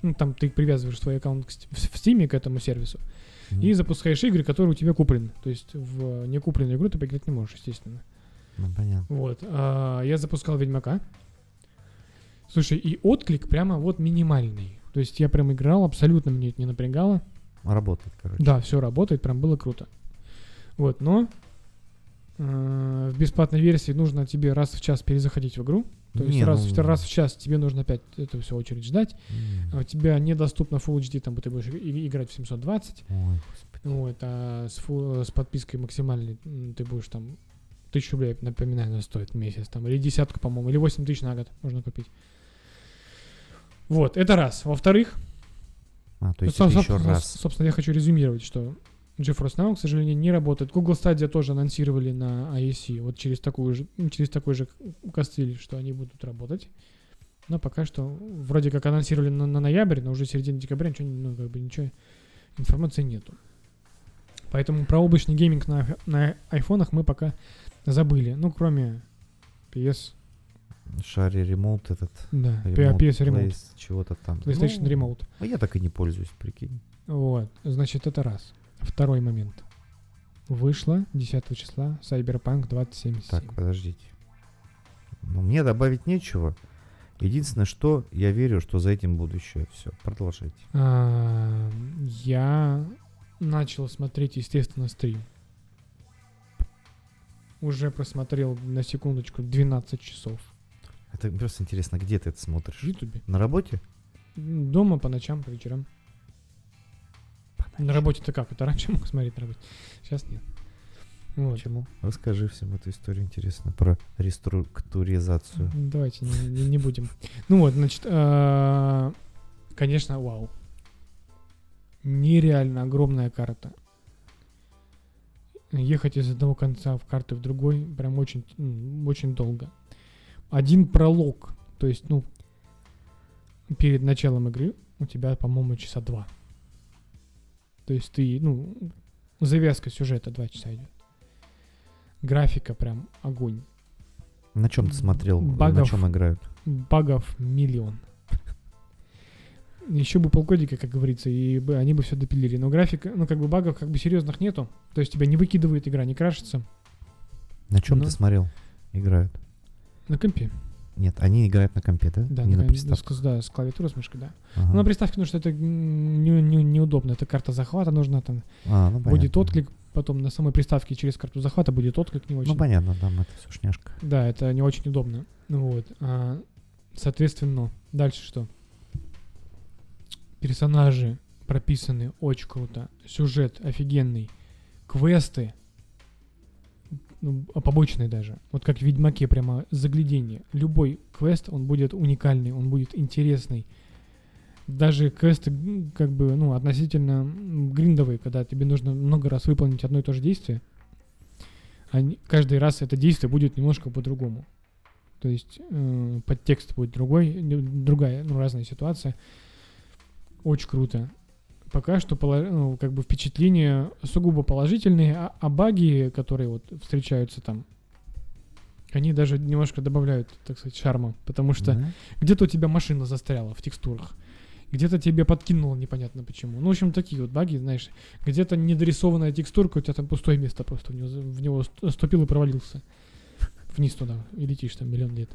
ну, там ты привязываешь свой аккаунт в Steam к этому сервису Мгм. и запускаешь игры, которые у тебя куплены. То есть в некупленную игру ты поиграть не можешь, естественно. Ну, понятно. Вот. а, я запускал Ведьмака. Слушай, и отклик прямо вот минимальный. То есть я прям играл, абсолютно мне это не напрягало. Работает, короче. Да, все работает, прям было круто. Вот, но э, в бесплатной версии нужно тебе раз в час перезаходить в игру. То есть Не, раз, ну, в, раз в час тебе нужно опять эту всю очередь ждать. А у тебя недоступно Full HD, там ты будешь играть в 720. Ой, господи. Вот, а с, фу- с подпиской максимальной ты будешь там тысячу рублей, напоминаю, она стоит в месяц, там, или десятку, по-моему, или 8 тысяч на год можно купить. Вот, это раз. Во-вторых, А, то есть соб- это еще собственно, раз. собственно, я хочу резюмировать, что GeForce Now, к сожалению, не работает. Google Stadia тоже анонсировали на ISC, вот через такую же, ну, через такой же костыль, что они будут работать. Но пока что вроде как анонсировали на, на ноябрь, но уже середина декабря ничего, ну, как бы ничего, информации нету. Поэтому про облачный гейминг на, на айфонах мы пока забыли. Ну, кроме PS, Шари ремоут этот. да, Remote PS Remote, Place, чего-то там. PlayStation Ну, Remote. А я так и не пользуюсь, прикинь. Вот, значит, это раз. Второй момент. Вышло 10 числа Cyberpunk 2077. Так, подождите. Ну, мне добавить нечего. Единственное, что я верю, что за этим будущее. Все, продолжайте. А, Я начал смотреть, естественно, стрим. Уже просмотрел на секундочку 12 часов Это просто интересно, где ты это смотришь? в Ютубе. На работе? Дома по ночам, по вечерам. На работе-то как? Это раньше мог смотреть на работе. Сейчас нет. Вот. Почему? Расскажи всем эту историю интересно про реструктуризацию. Давайте не, не- не будем. Ну вот, значит, а, конечно, вау. Нереально огромная карта. Ехать из одного конца в карты в другой прям очень, м, очень долго. Один пролог, то есть, ну, перед началом игры у тебя, по-моему, часа два. То есть ты, ну, завязка сюжета два часа идет. Графика прям огонь. На чем ты смотрел? На Багов. чем играют? багов миллион. Еще бы полгодика, как говорится, и бы они бы все допилили. Но графика, ну как бы багов как бы серьезных нету. То есть тебя не выкидывает игра, не крашится. На чем Ну. ты смотрел? Играют. На компе. Нет, они играют на компе, да? Да, Не на ком- приставке. с, да, с клавиатурой, с мышкой, да. Ага. Ну, на приставке, потому что это не- не- неудобно. Это карта захвата нужна, там А, ну, будет понятно. отклик. Потом на самой приставке через карту захвата будет отклик не очень. Ну понятно, там это все шняшка. Да, это не очень удобно. Ну Вот. А, соответственно, дальше что? Персонажи прописаны очень круто. Сюжет офигенный. Квесты. Ну, побочные даже. Вот как в Ведьмаке прямо заглядение. Любой квест, он будет уникальный, он будет интересный. Даже квесты, как бы, ну, относительно гриндовые, когда тебе нужно много раз выполнить одно и то же действие, они, каждый раз это действие будет немножко по-другому. То есть э, подтекст будет другой, другая, ну, разная ситуация. Очень круто. Пока что ну, как бы впечатления сугубо положительные, а, а баги, которые вот встречаются там, они даже немножко добавляют, так сказать, шарма. Потому что Да? где-то у тебя машина застряла в текстурах. Где-то тебе подкинуло непонятно почему. Ну, в общем, такие вот баги, знаешь. Где-то недорисованная текстурка, у тебя там пустое место просто в него, в него ст- ступил и провалился. Вниз туда. И летишь там миллион лет.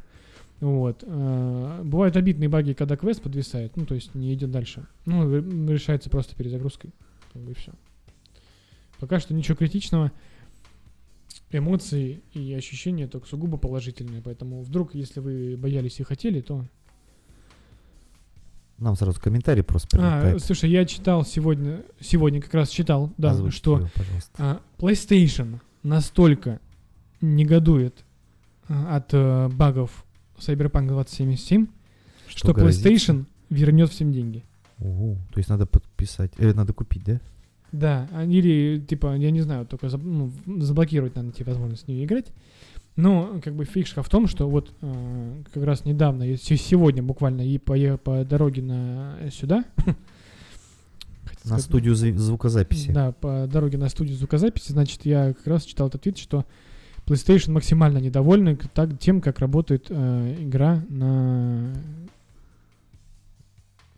Вот. А, Бывают обидные баги, когда квест подвисает, ну, то есть не идет дальше. Ну, решается просто перезагрузкой. Как бы и все. Пока что ничего критичного. Эмоции и ощущения только сугубо положительные. Поэтому вдруг, если вы боялись и хотели, то Нам сразу комментарий просто а, прилетает. слушай, я читал сегодня, сегодня как раз читал, да, Озвучьте что его, пожалуйста. а, PlayStation настолько негодует а, от э, багов Cyberpunk 2077, что, грозит? PlayStation вернет всем деньги. Ого, то есть надо подписать, э, надо купить, да? Да, а- или, типа, я не знаю, только заб- ну, заблокировать надо тебе возможность с ней играть. Но, как бы, фишка в том, что вот э, как раз недавно, сегодня буквально и по, по дороге на сюда, хотел На студию зв- звукозаписи. Да, по дороге на студию звукозаписи, значит, я как раз читал этот твит, что PlayStation максимально недовольны так, тем, как работает э, игра на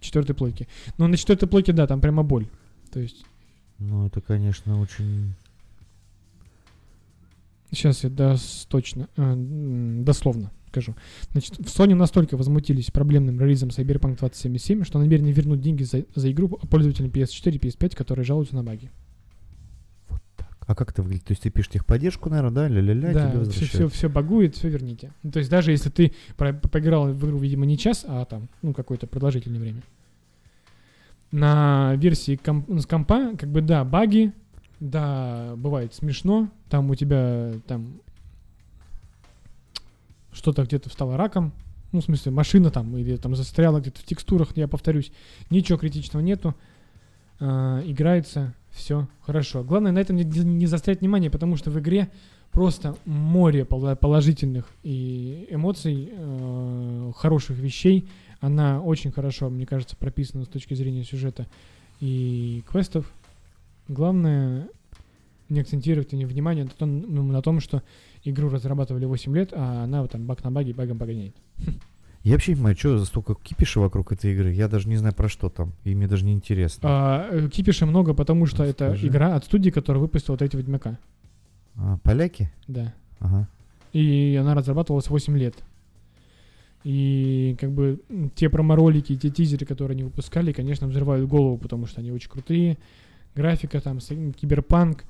четвертой плойке. Но на четвертой плойке, да, там прямо боль. То есть, Ну, это, конечно, очень... сейчас я дос- точно, э, дословно скажу. Значит, в Sony настолько возмутились проблемным релизом Cyberpunk 2077, что намерены вернуть деньги за, за игру пользователям PS4 и PS5, которые жалуются на баги. А как это выглядит? То есть ты пишешь техподдержку, наверное, да? Ля-ля-ля, да, тебе все, все, все багует, все верните. Ну, то есть даже если ты про- поиграл в игру, видимо, не час, а там, ну, какое-то продолжительное время. На версии комп- ну, с компа, как бы, да, баги, да, бывает смешно, там у тебя, там, что-то где-то встало раком, ну, в смысле, машина там, или там застряла где-то в текстурах, я повторюсь, ничего критичного нету, А, играется, все хорошо. Главное на этом не, не заострять внимание, потому что в игре просто море положительных и эмоций, э, хороших вещей. Она очень хорошо, мне кажется, прописана с точки зрения сюжета и квестов. Главное не акцентировать вни- внимание на том, ну, на том, что игру разрабатывали 8 лет, а она вот там баг на баге багом погоняет. Я вообще не понимаю, что за столько кипиша вокруг этой игры. Я даже не знаю про что там. И мне даже не интересно. А, э, кипиша много, потому что это Расскажи. игра от студии, которая выпустила третьего Ведьмака. А, поляки? Да. Ага. И она разрабатывалась 8 лет. И как бы те промо-ролики, те тизеры, которые они выпускали, конечно, взрывают голову, потому что они очень крутые. Графика там, киберпанк,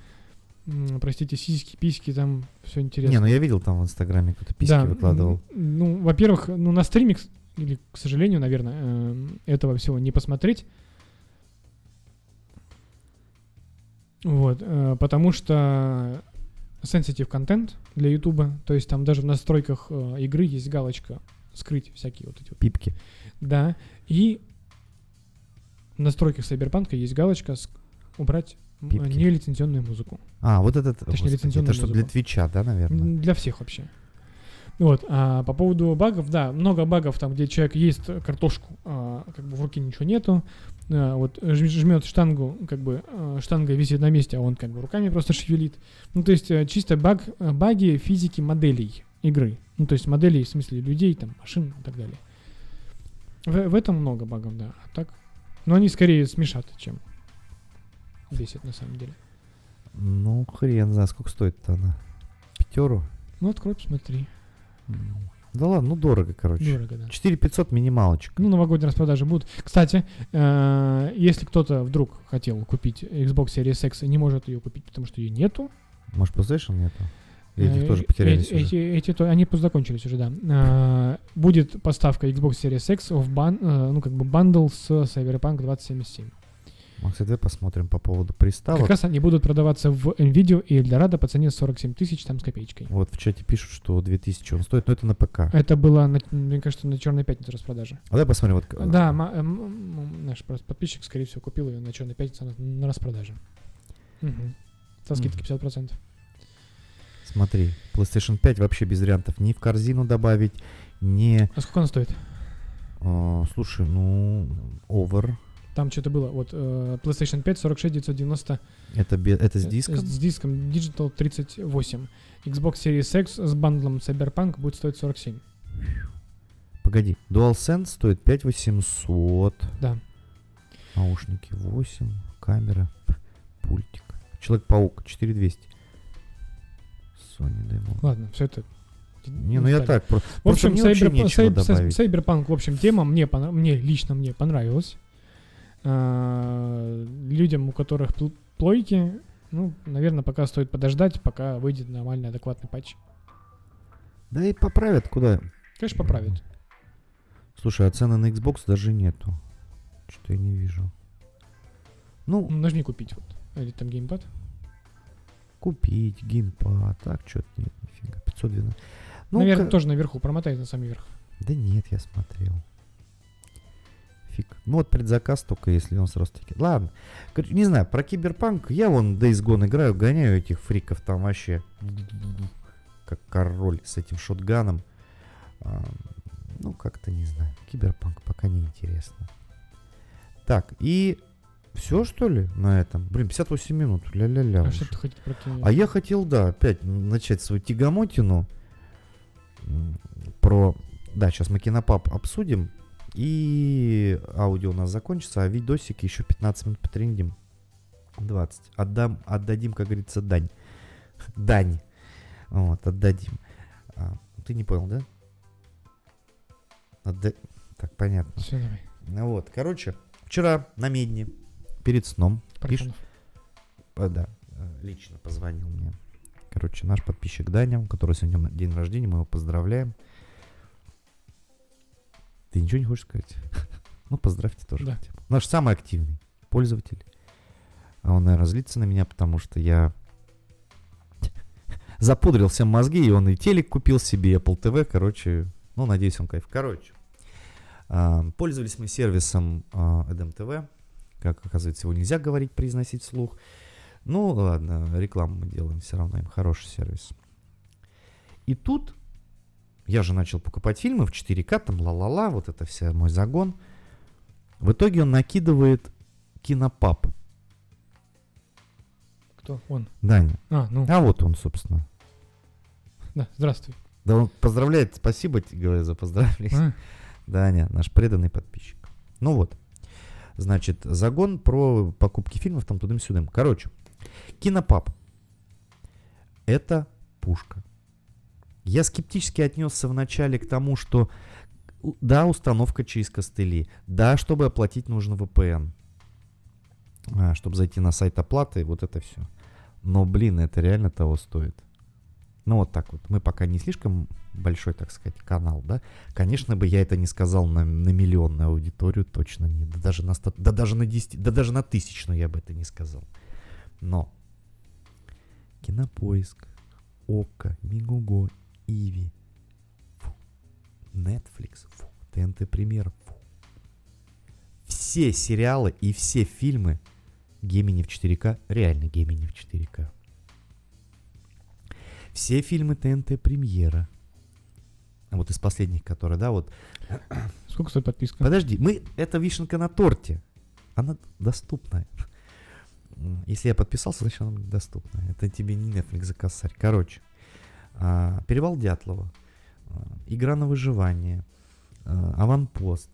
простите, сиськи, письки, там все интересно. Не, ну я видел там в Инстаграме кто-то письки Да, выкладывал. Ну, во-первых, ну на стриме, или, к сожалению, наверное, эм, этого всего не посмотреть. Вот, э, потому что sensitive контент для Ютуба, то есть там даже в настройках э, игры есть галочка скрыть всякие вот эти вот. Пипки. Да, и в настройках Cyberpunk есть галочка убрать Пипки. нелицензионную музыку. А, вот этот, Точнее, господи, лицензионную это чтобы для. Твича, да, наверное? Для всех вообще. Вот, а по поводу багов, да, много багов там, где человек ест картошку, а, как бы в руке ничего нету, а, вот жмет штангу, как бы а, штанга висит на месте, а он как бы руками просто шевелит. Ну, то есть э, чисто баг, э, баги физики моделей игры. Ну, то есть моделей в смысле людей, там, машин и так далее. В, в этом много багов, да. А так, но они скорее смешат, чем бесит на самом деле. Ну, хрен знает, сколько стоит-то она? Пятеру? Ну, открой, посмотри. Да ладно, ну дорого, короче. Дорого, да. 4500 минималочка. Ну, новогодние распродажи будут. Кстати, э, если кто-то вдруг хотел купить Xbox Series X и не может ее купить, потому что ее нету. Может, PlayStation нету? Или э, тоже потерялись эти, уже? эти, эти они просто закончились уже, да. Э, будет поставка Xbox Series X в бан, ну, как бы бандл с Cyberpunk 2077. Давай посмотрим по поводу приставок. Как раз они будут продаваться в NVIDIA и Eldorado по цене 47 тысяч там с копеечкой. Вот в чате пишут, что 2000 он стоит, но это на ПК. Это было, на- мне кажется, на Черной пятнице распродажа. А давай посмотрим. Вот, э, Да, ма- эм, м, наш подписчик, скорее всего, купил ее на Черной пятнице на, на распродаже. Мгм. Со скидкой Мгм. 50%. Смотри, PlayStation 5 вообще без вариантов. Ни в корзину добавить, ни... А сколько она стоит? э, слушай, ну, over. Там что-то было. Вот э, PlayStation 5 46 990 Это, это с э, диском? С, диском Digital 38. Xbox Series X с бандлом Cyberpunk будет стоить 47. Погоди, DualSense стоит 5800. Да. Наушники 8, камера, пультик. Человек-паук 4200. Sony Demo. Ладно, все это. Не, ну я так, про- В общем, просто добавить. Cyberpunk, в общем, тема мне, мне лично мне понравилась. А, людям, у которых пл- плойки, ну, наверное, пока стоит подождать, пока выйдет нормальный, адекватный патч. Да и поправят куда. Конечно, поправят. Слушай, а цены на Xbox даже нету. Что-то я не вижу. Ну, Ну, Нажми купить вот. Или там геймпад. купить, геймпад, так, что-то нет, нифига. 512. Ну, Наверное, тоже наверху промотай на самый верх. Да нет, я смотрел. Фиг. Ну вот предзаказ только если он сразу таки. Ладно. Не знаю, про киберпанк. Я вон Days Gone играю, гоняю этих фриков там вообще. Как король с этим шотганом. А, ну, как-то не знаю. Киберпанк пока не интересно. Так, и все что ли на этом? Блин, 58 минут. Ля-ля-ля. А уже. что ты хотел про? А я хотел, да, опять начать свою тягомотину про... Да, сейчас мы кинопап обсудим, и аудио у нас закончится, а видосики еще 15 минут потрендим. 20. Отдам, отдадим, как говорится, дань. Дань. Вот, отдадим. А, ты не понял, да? Отда- Так, понятно. Все, давай. Ну Вот, короче, вчера на медне, перед сном, Парфенов. а, да, э, лично позвонил мне. Короче, наш подписчик Даня, у которого сегодня день рождения, мы его поздравляем. Ты ничего не хочешь сказать? Ну, поздравьте тоже. Да. хотя бы. Наш самый активный пользователь. А он, наверное, злится на меня, потому что я запудрил всем мозги, и он и телек купил себе, и Apple TV, короче, ну, надеюсь, он кайф. Короче, а, пользовались мы сервисом а, Эдем ТВ. Как оказывается, его нельзя говорить, произносить вслух. Ну, ладно, рекламу мы делаем все равно, им хороший сервис. И тут я же начал покупать фильмы в 4К, там ла-ла-ла, вот это вся мой загон. В итоге он накидывает кинопап. Кто? Он. Даня. А, ну, А вот он, собственно. да, здравствуй. Да он поздравляет, спасибо тебе, говорю, за поздравление. А, Даня, наш преданный подписчик. Ну вот. Значит, загон про покупки фильмов там тудым-сюдым. Короче, кинопап. Это пушка. Я скептически отнесся вначале к тому, что да, установка через костыли, да, чтобы оплатить нужно VPN, а, чтобы зайти на сайт оплаты, вот это все. Но, блин, это реально того стоит. Ну, вот так вот. Мы пока не слишком большой, так сказать, канал, да. Конечно бы я это не сказал на, на миллионную аудиторию, точно нет. Да даже на, ста- да даже на 10, да даже на тысячную я бы это не сказал. Но Кинопоиск, Окко, Мигуго, Иви, фу, Netflix, фу, ТНТ Премьер, фу. Все сериалы и все фильмы Гемини в 4К, реально Гемини в 4К. Все фильмы ТНТ Премьера. Вот из последних, которые, да, вот. Сколько стоит подписка? Подожди, мы, это вишенка на торте. Она доступная. Если я подписался, значит она доступна. Это тебе не Netflix за косарь. Короче, Перевал Дятлова, а, Игра на выживание, а, Аванпост,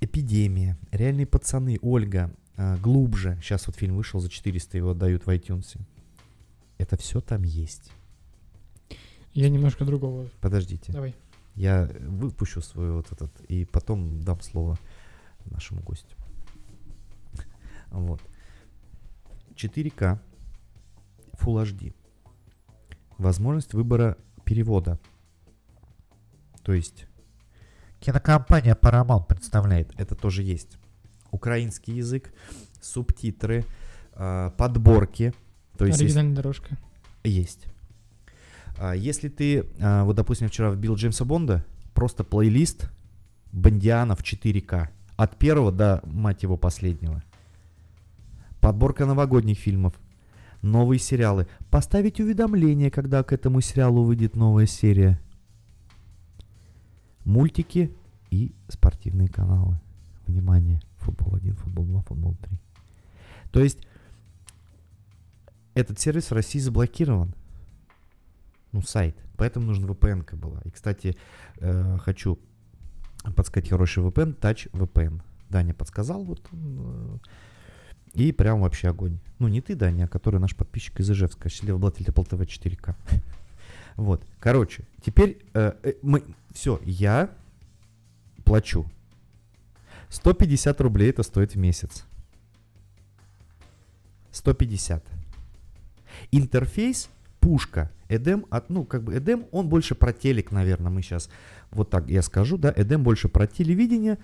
Эпидемия, Реальные пацаны, Ольга, а, Глубже. Сейчас вот фильм вышел за 400, его дают в iTunes. Это все там есть. Я немножко другого. Подождите. Давай. Я выпущу свой вот этот и потом дам слово нашему гостю. Вот. 4К Full HD. Возможность выбора перевода. То есть кинокомпания Paramount представляет. Это тоже есть. Украинский язык, субтитры, а, подборки. То есть есть- Оригинальная дорожка. есть. А, Если ты, а, вот, допустим, вчера вбил Джеймса Бонда, просто плейлист Бондиана в 4К. От первого до, мать его, последнего. Подборка новогодних фильмов. Новые сериалы. Поставить уведомление, когда к этому сериалу выйдет новая серия. Мультики и спортивные каналы. Внимание. Футбол 1, футбол 2, футбол 3. То есть этот сервис в России заблокирован. Ну, сайт. Поэтому нужна VPN была. И, кстати, э, хочу подсказать хороший VPN, Touch VPN. Даня подсказал, вот э, и прям вообще огонь. Ну, не ты, Даня, а который наш подписчик из Ижевска, счастливый Apple TV 4К. Вот. Короче, теперь э, э, мы... Все, я плачу. 150 рублей это стоит в месяц. 150. Интерфейс пушка. Эдем, от, ну, как бы Эдем, он больше про телек, наверное, мы сейчас, вот так я скажу, да, Эдем больше про телевидение,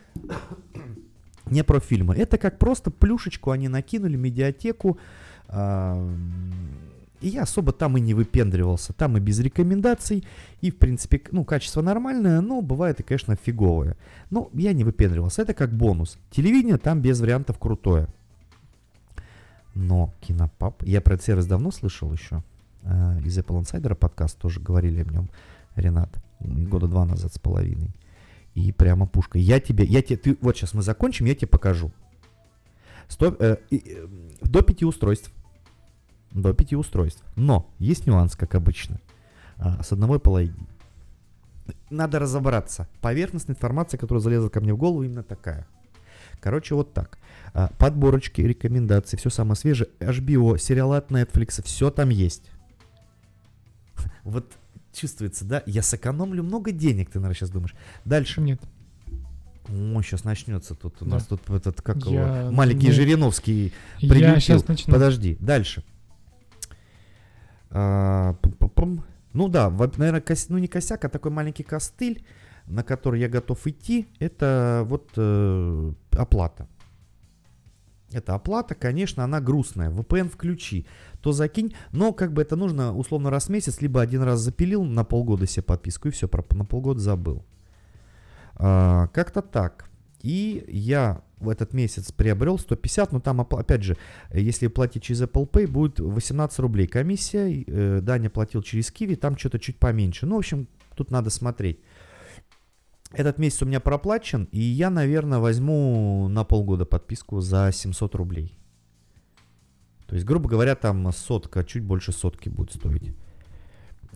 не про фильмы. Это как просто плюшечку они накинули, медиатеку, а, и я особо там и не выпендривался, там и без рекомендаций, и, в принципе, ну, качество нормальное, но бывает и, конечно, фиговое. Но я не выпендривался, это как бонус. Телевидение там без вариантов крутое. Но Кинопап, я про этот сервис давно слышал еще, э, из Apple Insider подкаст тоже говорили о нем, Ренат, года два назад с половиной. И прямо пушка. Я тебе, я тебе, ты, вот сейчас мы закончим, я тебе покажу. Сто- э, и, э, до пяти устройств. До пяти устройств. Но есть нюанс, как обычно. А, с одного Apple ID. Надо разобраться. Поверхностная информация, которая залезла ко мне в голову, именно такая. Короче, вот так. А, Подборочки, рекомендации, все самое свежее. HBO, сериалы от Netflix, все там есть. Вот чувствуется, да? Я сэкономлю много денег, ты, наверное, сейчас думаешь. Дальше. Нет. О, сейчас начнется тут у Да. нас тут этот, как Я его, маленький не- Жириновский Я прилетел. сейчас начну. Подожди, дальше. А. Ну да, наверное, ну не косяк, а такой маленький костыль, на который я готов идти, это вот э, оплата. Это оплата, конечно, она грустная. VPN включи, то закинь. Но как бы это нужно условно раз в месяц, либо один раз запилил на полгода себе подписку и все, про, на полгода забыл. А, как-то так. И я в этот месяц приобрел 150, но там, опять же, если платить через Apple Pay, будет 18 рублей комиссия. э, Даня платил через Kiwi, там что-то чуть поменьше. Ну, в общем, тут надо смотреть. Этот месяц у меня проплачен, и я, наверное, возьму на полгода подписку за 700 рублей. То есть, грубо говоря, там сотка, чуть больше сотки будет стоить.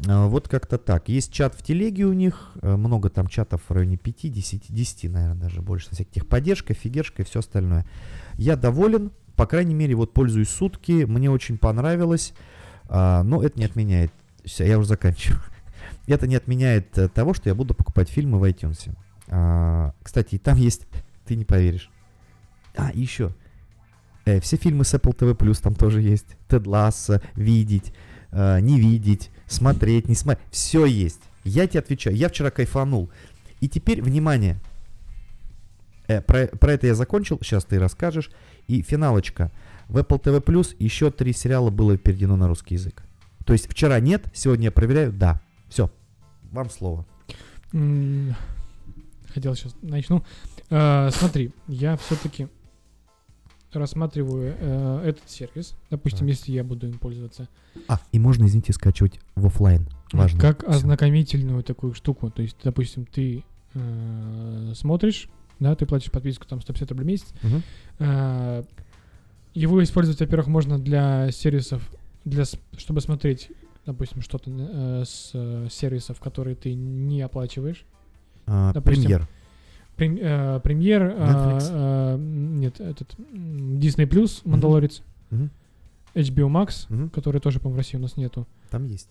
А, Вот как-то так. Есть чат в телеге у них, э, много там чатов в районе 5, 10, 10 наверное, даже больше. Всяких техподдержка, фигершка и все остальное. Я доволен, по крайней мере, вот пользуюсь сутки, мне очень понравилось, а, но это не отменяет. Я уже заканчиваю. Это не отменяет э, того, что я буду покупать фильмы в iTunes. А, кстати, там есть, ты не поверишь. А, еще. Э, все фильмы с Apple TV Plus там тоже есть. Тед Ласса, видеть, э, не видеть, смотреть, не смотреть. Все есть. Я тебе отвечаю. Я вчера кайфанул. И теперь, внимание. Э, про, про это я закончил. Сейчас ты расскажешь. И финалочка. В Apple TV Plus еще три сериала было переведено на русский язык. То есть вчера нет, сегодня я проверяю, да. Все. Вам слово. Хотел сейчас начну. Э, смотри, я все-таки рассматриваю э, этот сервис. Допустим, если я буду им пользоваться. А, и можно, извините, скачивать в офлайн. Важно. Как Всё. ознакомительную такую штуку. То есть, допустим, ты э, смотришь, да, ты платишь подписку там 150 рублей в месяц. Мгм. Э, его использовать, во-первых, можно для сервисов, для, чтобы смотреть, допустим, что-то э, с э, сервисов, которые ты не оплачиваешь. А, допустим, премьер. Прем- э, премьер, э, э, нет, этот Disney Plus. Мандалорец. HBO Max, Мгм. который тоже, по-моему, в России у нас нету. Там есть.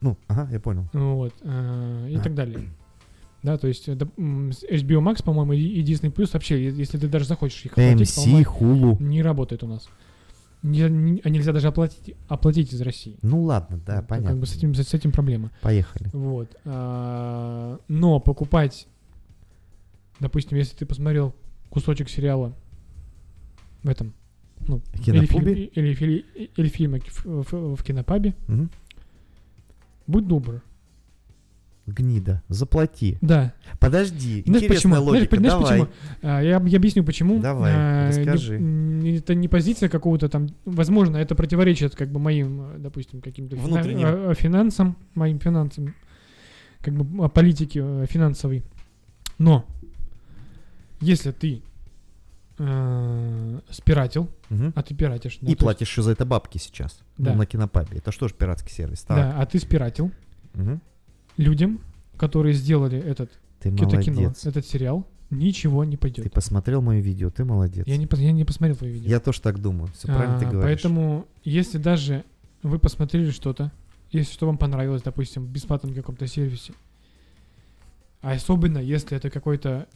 Ну, ага, я понял. Вот, э, и А. так далее. Да, то есть э, HBO Max, по-моему, и, Disney Plus вообще, если ты даже захочешь их оплатить, AMC, по-моему, Hulu. не работает у нас. Не- не- а нельзя даже оплатить, оплатить из России. Ну ладно, да, понятно. Как бы с этим, с этим проблема. Поехали. Вот. а, но покупать, допустим, если ты посмотрел кусочек сериала в этом, ну, или, фильм, Киноклубе? или, фили- или фильма в, в- в кинопабе, Мгм. будь добр. Гнида, заплати. Да. Подожди, Знаешь интересная почему? Логика, знаешь давай. почему? А, я, я объясню почему. Давай, А, не- расскажи. м, это не позиция какого-то там. Возможно, это противоречит как бы моим, э, допустим, каким-то фина- э, э, финансам, моим финансам, как бы политике финансовой. Но если ты э, спиратил, Мгм. а ты пиратишь, да, И есть- платишь еще за это бабки сейчас. Да. Ну, на кинопабе. Это что ж пиратский сервис? Так. да, а ты спиратил Мгм. Людям, которые сделали этот Ты это кино, молодец. этот сериал, ничего не пойдет. Ты посмотрел мое видео, ты молодец. Я не, я не посмотрел твои видео. Я тоже так думаю. Все правильно ты А, говоришь. Поэтому, если даже вы посмотрели что-то, если что вам понравилось, допустим, в бесплатном каком-то сервисе, а особенно если это какой-то,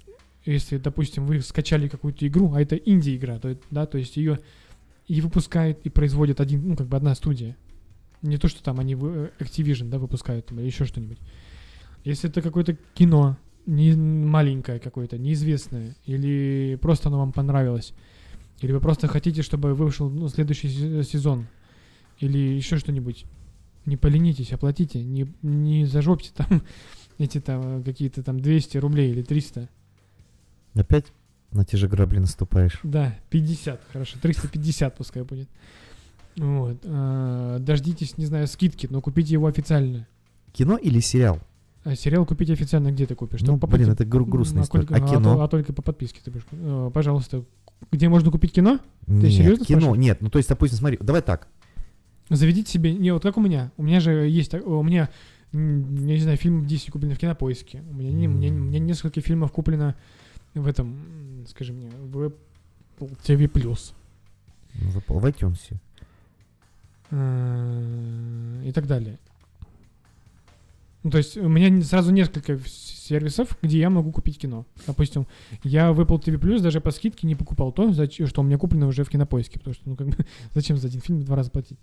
если, допустим, вы скачали какую-то игру, а это инди-игра, то, да, то есть ее и выпускает, и производит один, ну, как бы одна студия. Не то, что там они вы- Activision, да, выпускают там, или еще что-нибудь. Если это какое-то кино, не маленькое какое-то, неизвестное, или просто оно вам понравилось, или вы просто хотите, чтобы вышел ну, следующий се- сезон, или еще что-нибудь, не поленитесь, оплатите, не, не зажопьте там эти там э, какие-то там 200 рублей или 300. Опять на те же грабли наступаешь. Да, 50, хорошо, 350 пускай будет. Вот. а, Дождитесь, не знаю, скидки, но купите его официально. Кино или сериал? А сериал купите официально где ты купишь? ну, по блин, это гру- грустная а история. А а кино? то- а только по подписке ты будешь. э, Пожалуйста, где можно купить кино? Нет, серьезно кино, спрашиваешь? нет. Ну, то есть, допустим, смотри, давай так. Заведите себе, не вот как у меня. У меня же есть, у меня, я не знаю, фильм 10 куплено в кинопоиске. У меня, не, у меня, у меня несколько фильмов куплено в этом, скажи мне, в TV+. Ну, В в iTunes. Э, И так далее. Ну, то есть у меня сразу несколько сервисов, где я могу купить кино. Допустим, я в Apple TV Plus даже по скидке не покупал то, что у меня куплено уже в кинопоиске, потому что, ну, как бы, зачем за один фильм два раза платить?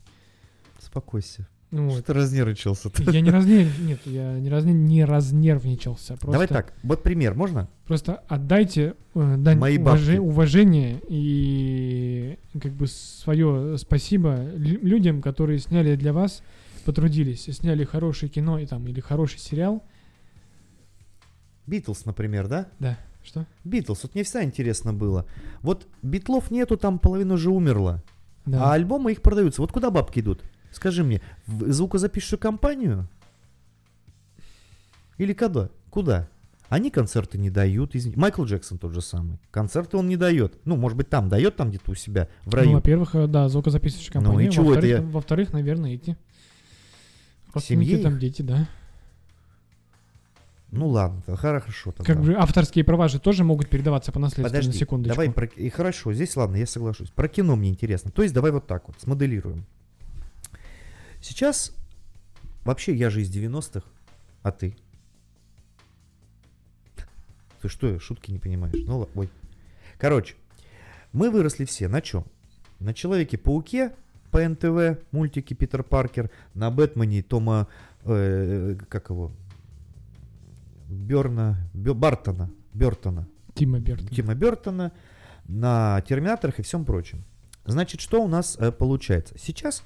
Успокойся. Ну, Что вот. ты разнервничался Я не разнер... Нет, я не, разне... не разнервничался. Просто, Давай так, вот пример, можно? Просто отдайте э, дань Мои бабки. уважение и как бы свое спасибо лю- людям, которые сняли для вас, потрудились, и сняли хорошее кино и там или хороший сериал. Битлз, например, да? Да. Что? Битлз, вот мне всегда интересно было. Вот битлов нету, там половина уже умерла. Да. А альбомы их продаются. Вот куда бабки идут? Скажи мне, в звукозаписывающую компанию? Или куда? Куда? Они концерты не дают. извини. Майкл Джексон тот же самый. Концерты он не дает. Ну, может быть, там дает, там где-то у себя, в Ну, раю. во-первых, э, да, звукозаписывающая Ну, компания. и чего это во-вторых, я- во-вторых, наверное, эти. Семье там дети, да. Ну ладно, хорошо тогда. Как бы авторские права же тоже могут передаваться по наследству, на Подожди, секундочку. давай про... И хорошо, здесь ладно, я соглашусь. Про кино мне интересно. То есть давай вот так вот, смоделируем. Сейчас, вообще я же из 90-х, А ты? Ты что, шутки не понимаешь? Ну, ла- ой. Короче, мы выросли все на чем? На Человеке-пауке по НТВ, мультики Питер Паркер, на Бэтмене Тома, э, как его, Берна, Бё- Бартона, Бертона, Тима Бертон. Тима Бертона, на Терминаторах и всем прочем. Значит, что у нас э, получается? Сейчас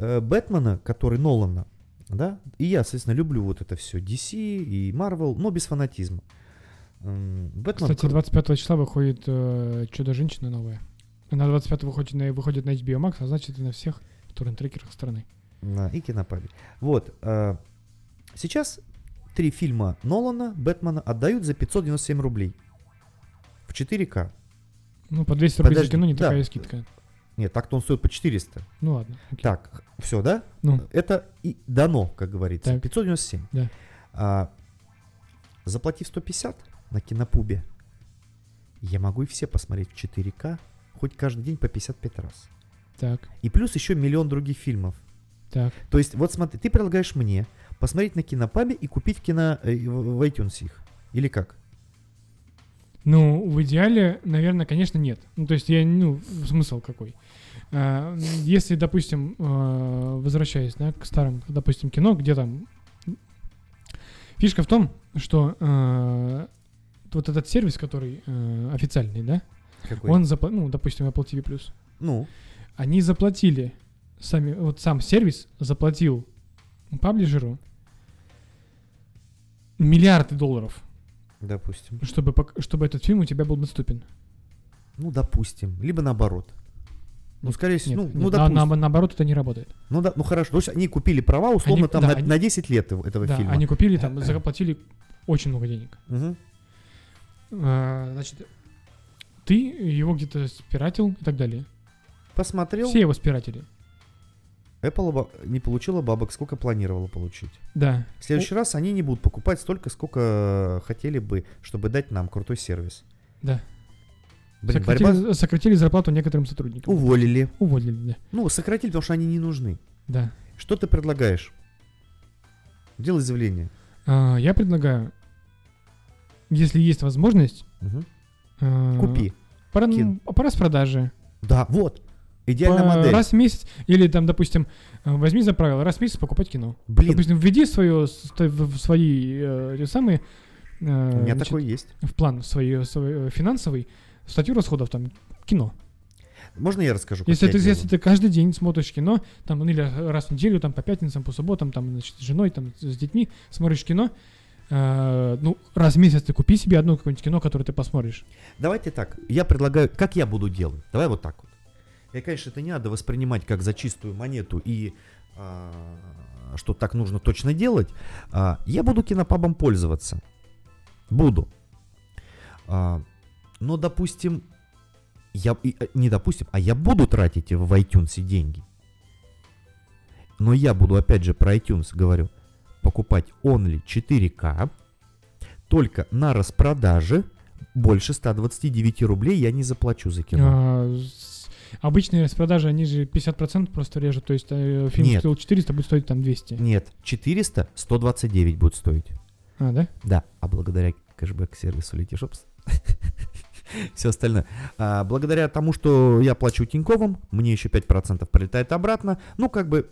э, Бэтмена, который Нолана, да, и я, соответственно, люблю вот это все, DC и Marvel, но без фанатизма. Бэтмен Кстати, кру- 25 числа выходит э, Чудо-женщина новая. Она 25 выходит на, выходит на HBO Max, а значит и на всех торрент-трекерах страны. На, и кинопабе. Вот. э, сейчас три фильма Нолана, Бэтмена отдают за 597 рублей. В 4К. Ну, по 200 рублей за Подожди, кино не да. такая скидка. Нет, так-то он стоит по 400. Ну ладно. окей. Так, все, да? Ну, Это и дано, как говорится. Так. 597. Да. А, заплатив 150 на кинопубе, я могу и все посмотреть в 4К, хоть каждый день по 55 раз. так, И плюс еще миллион других фильмов. так. То есть, вот смотри, ты предлагаешь мне посмотреть на кинопабе и купить кино э, в iTunes их. Или как? Ну, в идеале, наверное, конечно, нет. Ну, то есть я, ну, смысл какой? А, Если, допустим, э, возвращаясь, да, к старым, допустим, кино, где там... Фишка в том, что э, вот этот сервис, который э, официальный, да, Какой? он, запла- ну, допустим, Apple TV+, Ну, они заплатили, сами, вот сам сервис заплатил паблишеру миллиарды долларов, допустим. чтобы, чтобы этот фильм у тебя был доступен. Ну, допустим. Либо наоборот. Ну, скорее всего, Нет, ну, ну, нет, на- допустим. на- наоборот, это не работает. Ну, да, ну хорошо. То есть они купили права, условно, Они- там да, на, они- на 10 лет этого да, фильма. они купили там, заплатили очень много денег. Мгм. А, значит, ты его где-то спиратил и так далее. Посмотрел. Все его спиратили. Apple не получила бабок, сколько планировала получить. Да. В следующий раз они не будут покупать столько, сколько хотели бы, чтобы дать нам крутой сервис. Да. Блин, сократили, борьба... сократили зарплату некоторым сотрудникам. Уволили. Уволили, да. Ну, сократили, потому что они не нужны. Да. Что ты предлагаешь? Делай заявление. А, я предлагаю, если есть возможность, Мгм. а, Купи. По, Кин. по распродаже. Да, вот. Идеальная По- модель. Раз в месяц. Или там, допустим, э, возьми за правило, раз в месяц покупать кино. Блин, Допустим, введи свое, свои э, самые э, у меня значит, такое есть. в план свой, свой э, финансовый статью расходов там кино. Можно я расскажу? Если ты, делаю? если ты каждый день смотришь кино, там, ну, или раз в неделю, там, по пятницам, по субботам, там, значит, с женой, там, с детьми смотришь кино, э, ну, раз в месяц ты купи себе одно какое-нибудь кино, которое ты посмотришь. Давайте так. Я предлагаю, как я буду делать. Давай вот так вот. И, конечно, это не надо воспринимать как за чистую монету и а, что так нужно точно делать. А, я буду кинопабом пользоваться. Буду. А, но, допустим, я э, не допустим, а я буду тратить в iTunes деньги. Но я буду, опять же, про iTunes говорю, покупать only 4К, только на распродаже больше 129 рублей я не заплачу за кино. А, обычные распродажи, они же 50% просто режут, то есть э, фильм Нет. стоил 400, будет стоить там 200. Нет, 400, 129 будет стоить. А, да? Да, а благодаря кэшбэк-сервису Letyshops все остальное. А, благодаря тому, что я плачу Тиньковым, мне еще 5% прилетает обратно. Ну, как бы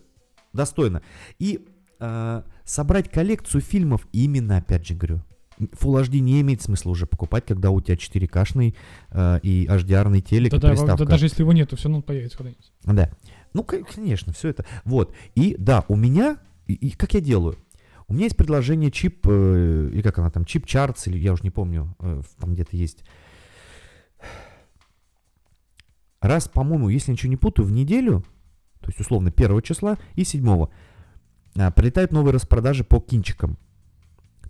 достойно. И а, собрать коллекцию фильмов именно, опять же говорю, Full HD не имеет смысла уже покупать, когда у тебя 4К-шный а, и HDR-ный телек, и Да, да, приставка. да, даже если его нету, все равно появится когда-нибудь. Да. Ну, конечно, все это. Вот. И да, у меня, и, и как я делаю? У меня есть предложение чип, э, или как она там, чип чартс, или я уже не помню, э, там где-то есть. Раз, по-моему, если ничего не путаю, в неделю, то есть условно первого числа и седьмого, а, прилетают новые распродажи по кинчикам.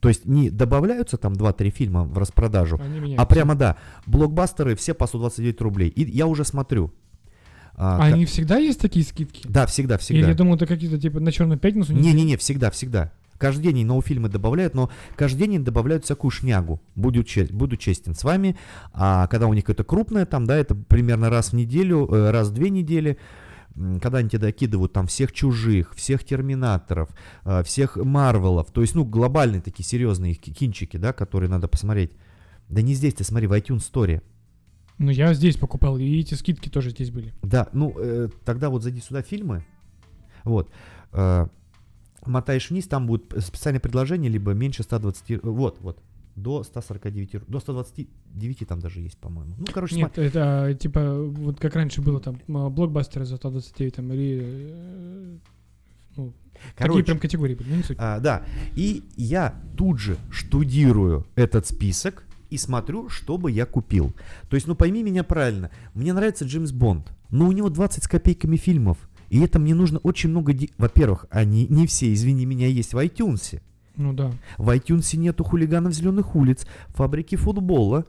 То есть не добавляются там 2-3 фильма в распродажу, а прямо, да, блокбастеры все по 129 рублей. И я уже смотрю. А, А ка- они всегда есть такие скидки? да, всегда, всегда. Или я думал, это какие-то типа на черную пятницу? Не-не-не, всегда, всегда. Каждый день новые фильмы добавляют, но каждый день добавляют всякую шнягу. Буду, че- буду честен с вами. А когда у них это крупное, там, да, это примерно раз в неделю, э, раз в две недели. Когда они тебе докидывают там всех чужих, всех терминаторов, э, всех Марвелов, то есть, ну, глобальные такие серьезные ки- кинчики, да, которые надо посмотреть. Да не здесь, ты смотри, в iTunes Store. Ну, я здесь покупал, и эти скидки тоже здесь были. Да, ну, э, тогда вот зайди сюда, фильмы, вот, э, мотаешь вниз, там будет специальное предложение, либо меньше 120, э, вот, вот, до 149, ру- до 129 там даже есть, по-моему. Ну, короче, Нет, это а, типа, вот как раньше было там, а, блокбастеры за 129 там, или... э, Ну, такие короче, прям категории были, ну, не суть. А, да, и я тут же штудирую этот список и смотрю, что бы я купил. То есть, ну пойми меня правильно, мне нравится Джеймс Бонд, но у него 20 с копейками фильмов, и это мне нужно очень много... ди- Во-первых, они не все, извини меня, есть в iTunes. Ну да. В iTunes нету хулиганов зеленых улиц, фабрики футбола.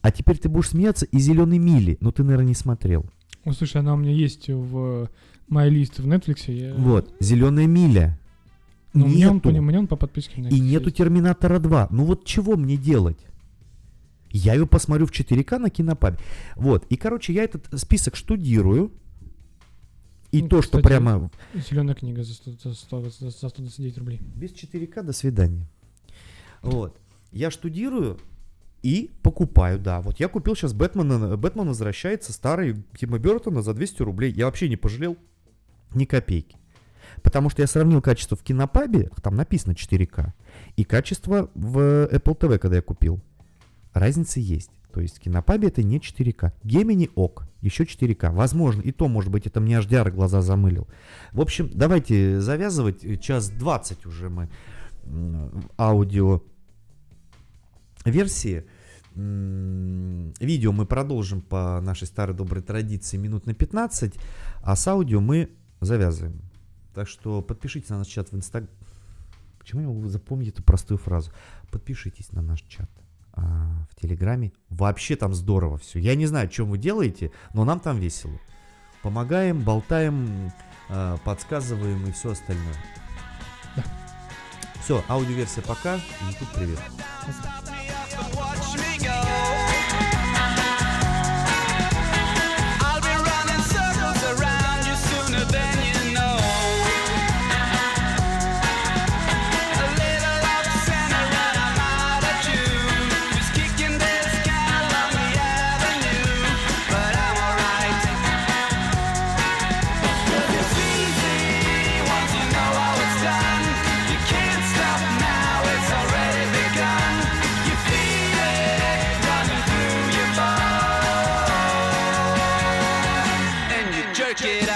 А теперь ты будешь смеяться и зеленой мили, но ты, наверное, не смотрел. О, слушай, она у меня есть в моей лист в Netflix. Я... Вот, зеленая миля. Но мне он, по- мне он по подписке И нету есть. Терминатора 2. Ну вот чего мне делать? Я ее посмотрю в 4К на кинопабе. Вот. И, короче, я этот список штудирую. И Ну, то, что кстати, прямо Зеленая книга за, 100, за, 100, за 129 рублей. без 4К до свидания. Вот. Я штудирую и покупаю, да. Вот я купил сейчас Бэтмена. Бэтмен возвращается старый Тима Бертона за 200 рублей. Я вообще не пожалел ни копейки. Потому что я сравнил качество в кинопабе, там написано 4К, и качество в Apple TV, когда я купил. Разница есть. То есть кинопабе это не 4К. Gemini ок, еще 4К. Возможно, и то, может быть, это мне HDR глаза замылил. В общем, давайте завязывать. Час 20 уже мы аудио версии. Видео мы продолжим по нашей старой доброй традиции минут на 15, а с аудио мы завязываем. Так что подпишитесь на наш чат в Инстаграм. Почему я могу запомнить эту простую фразу? Подпишитесь на наш чат а, в Телеграме. Вообще там здорово все. Я не знаю, что вы делаете, но нам там весело. Помогаем, болтаем, а, подсказываем и все остальное. Да. Все, аудиоверсия пока. YouTube привет. Watch like.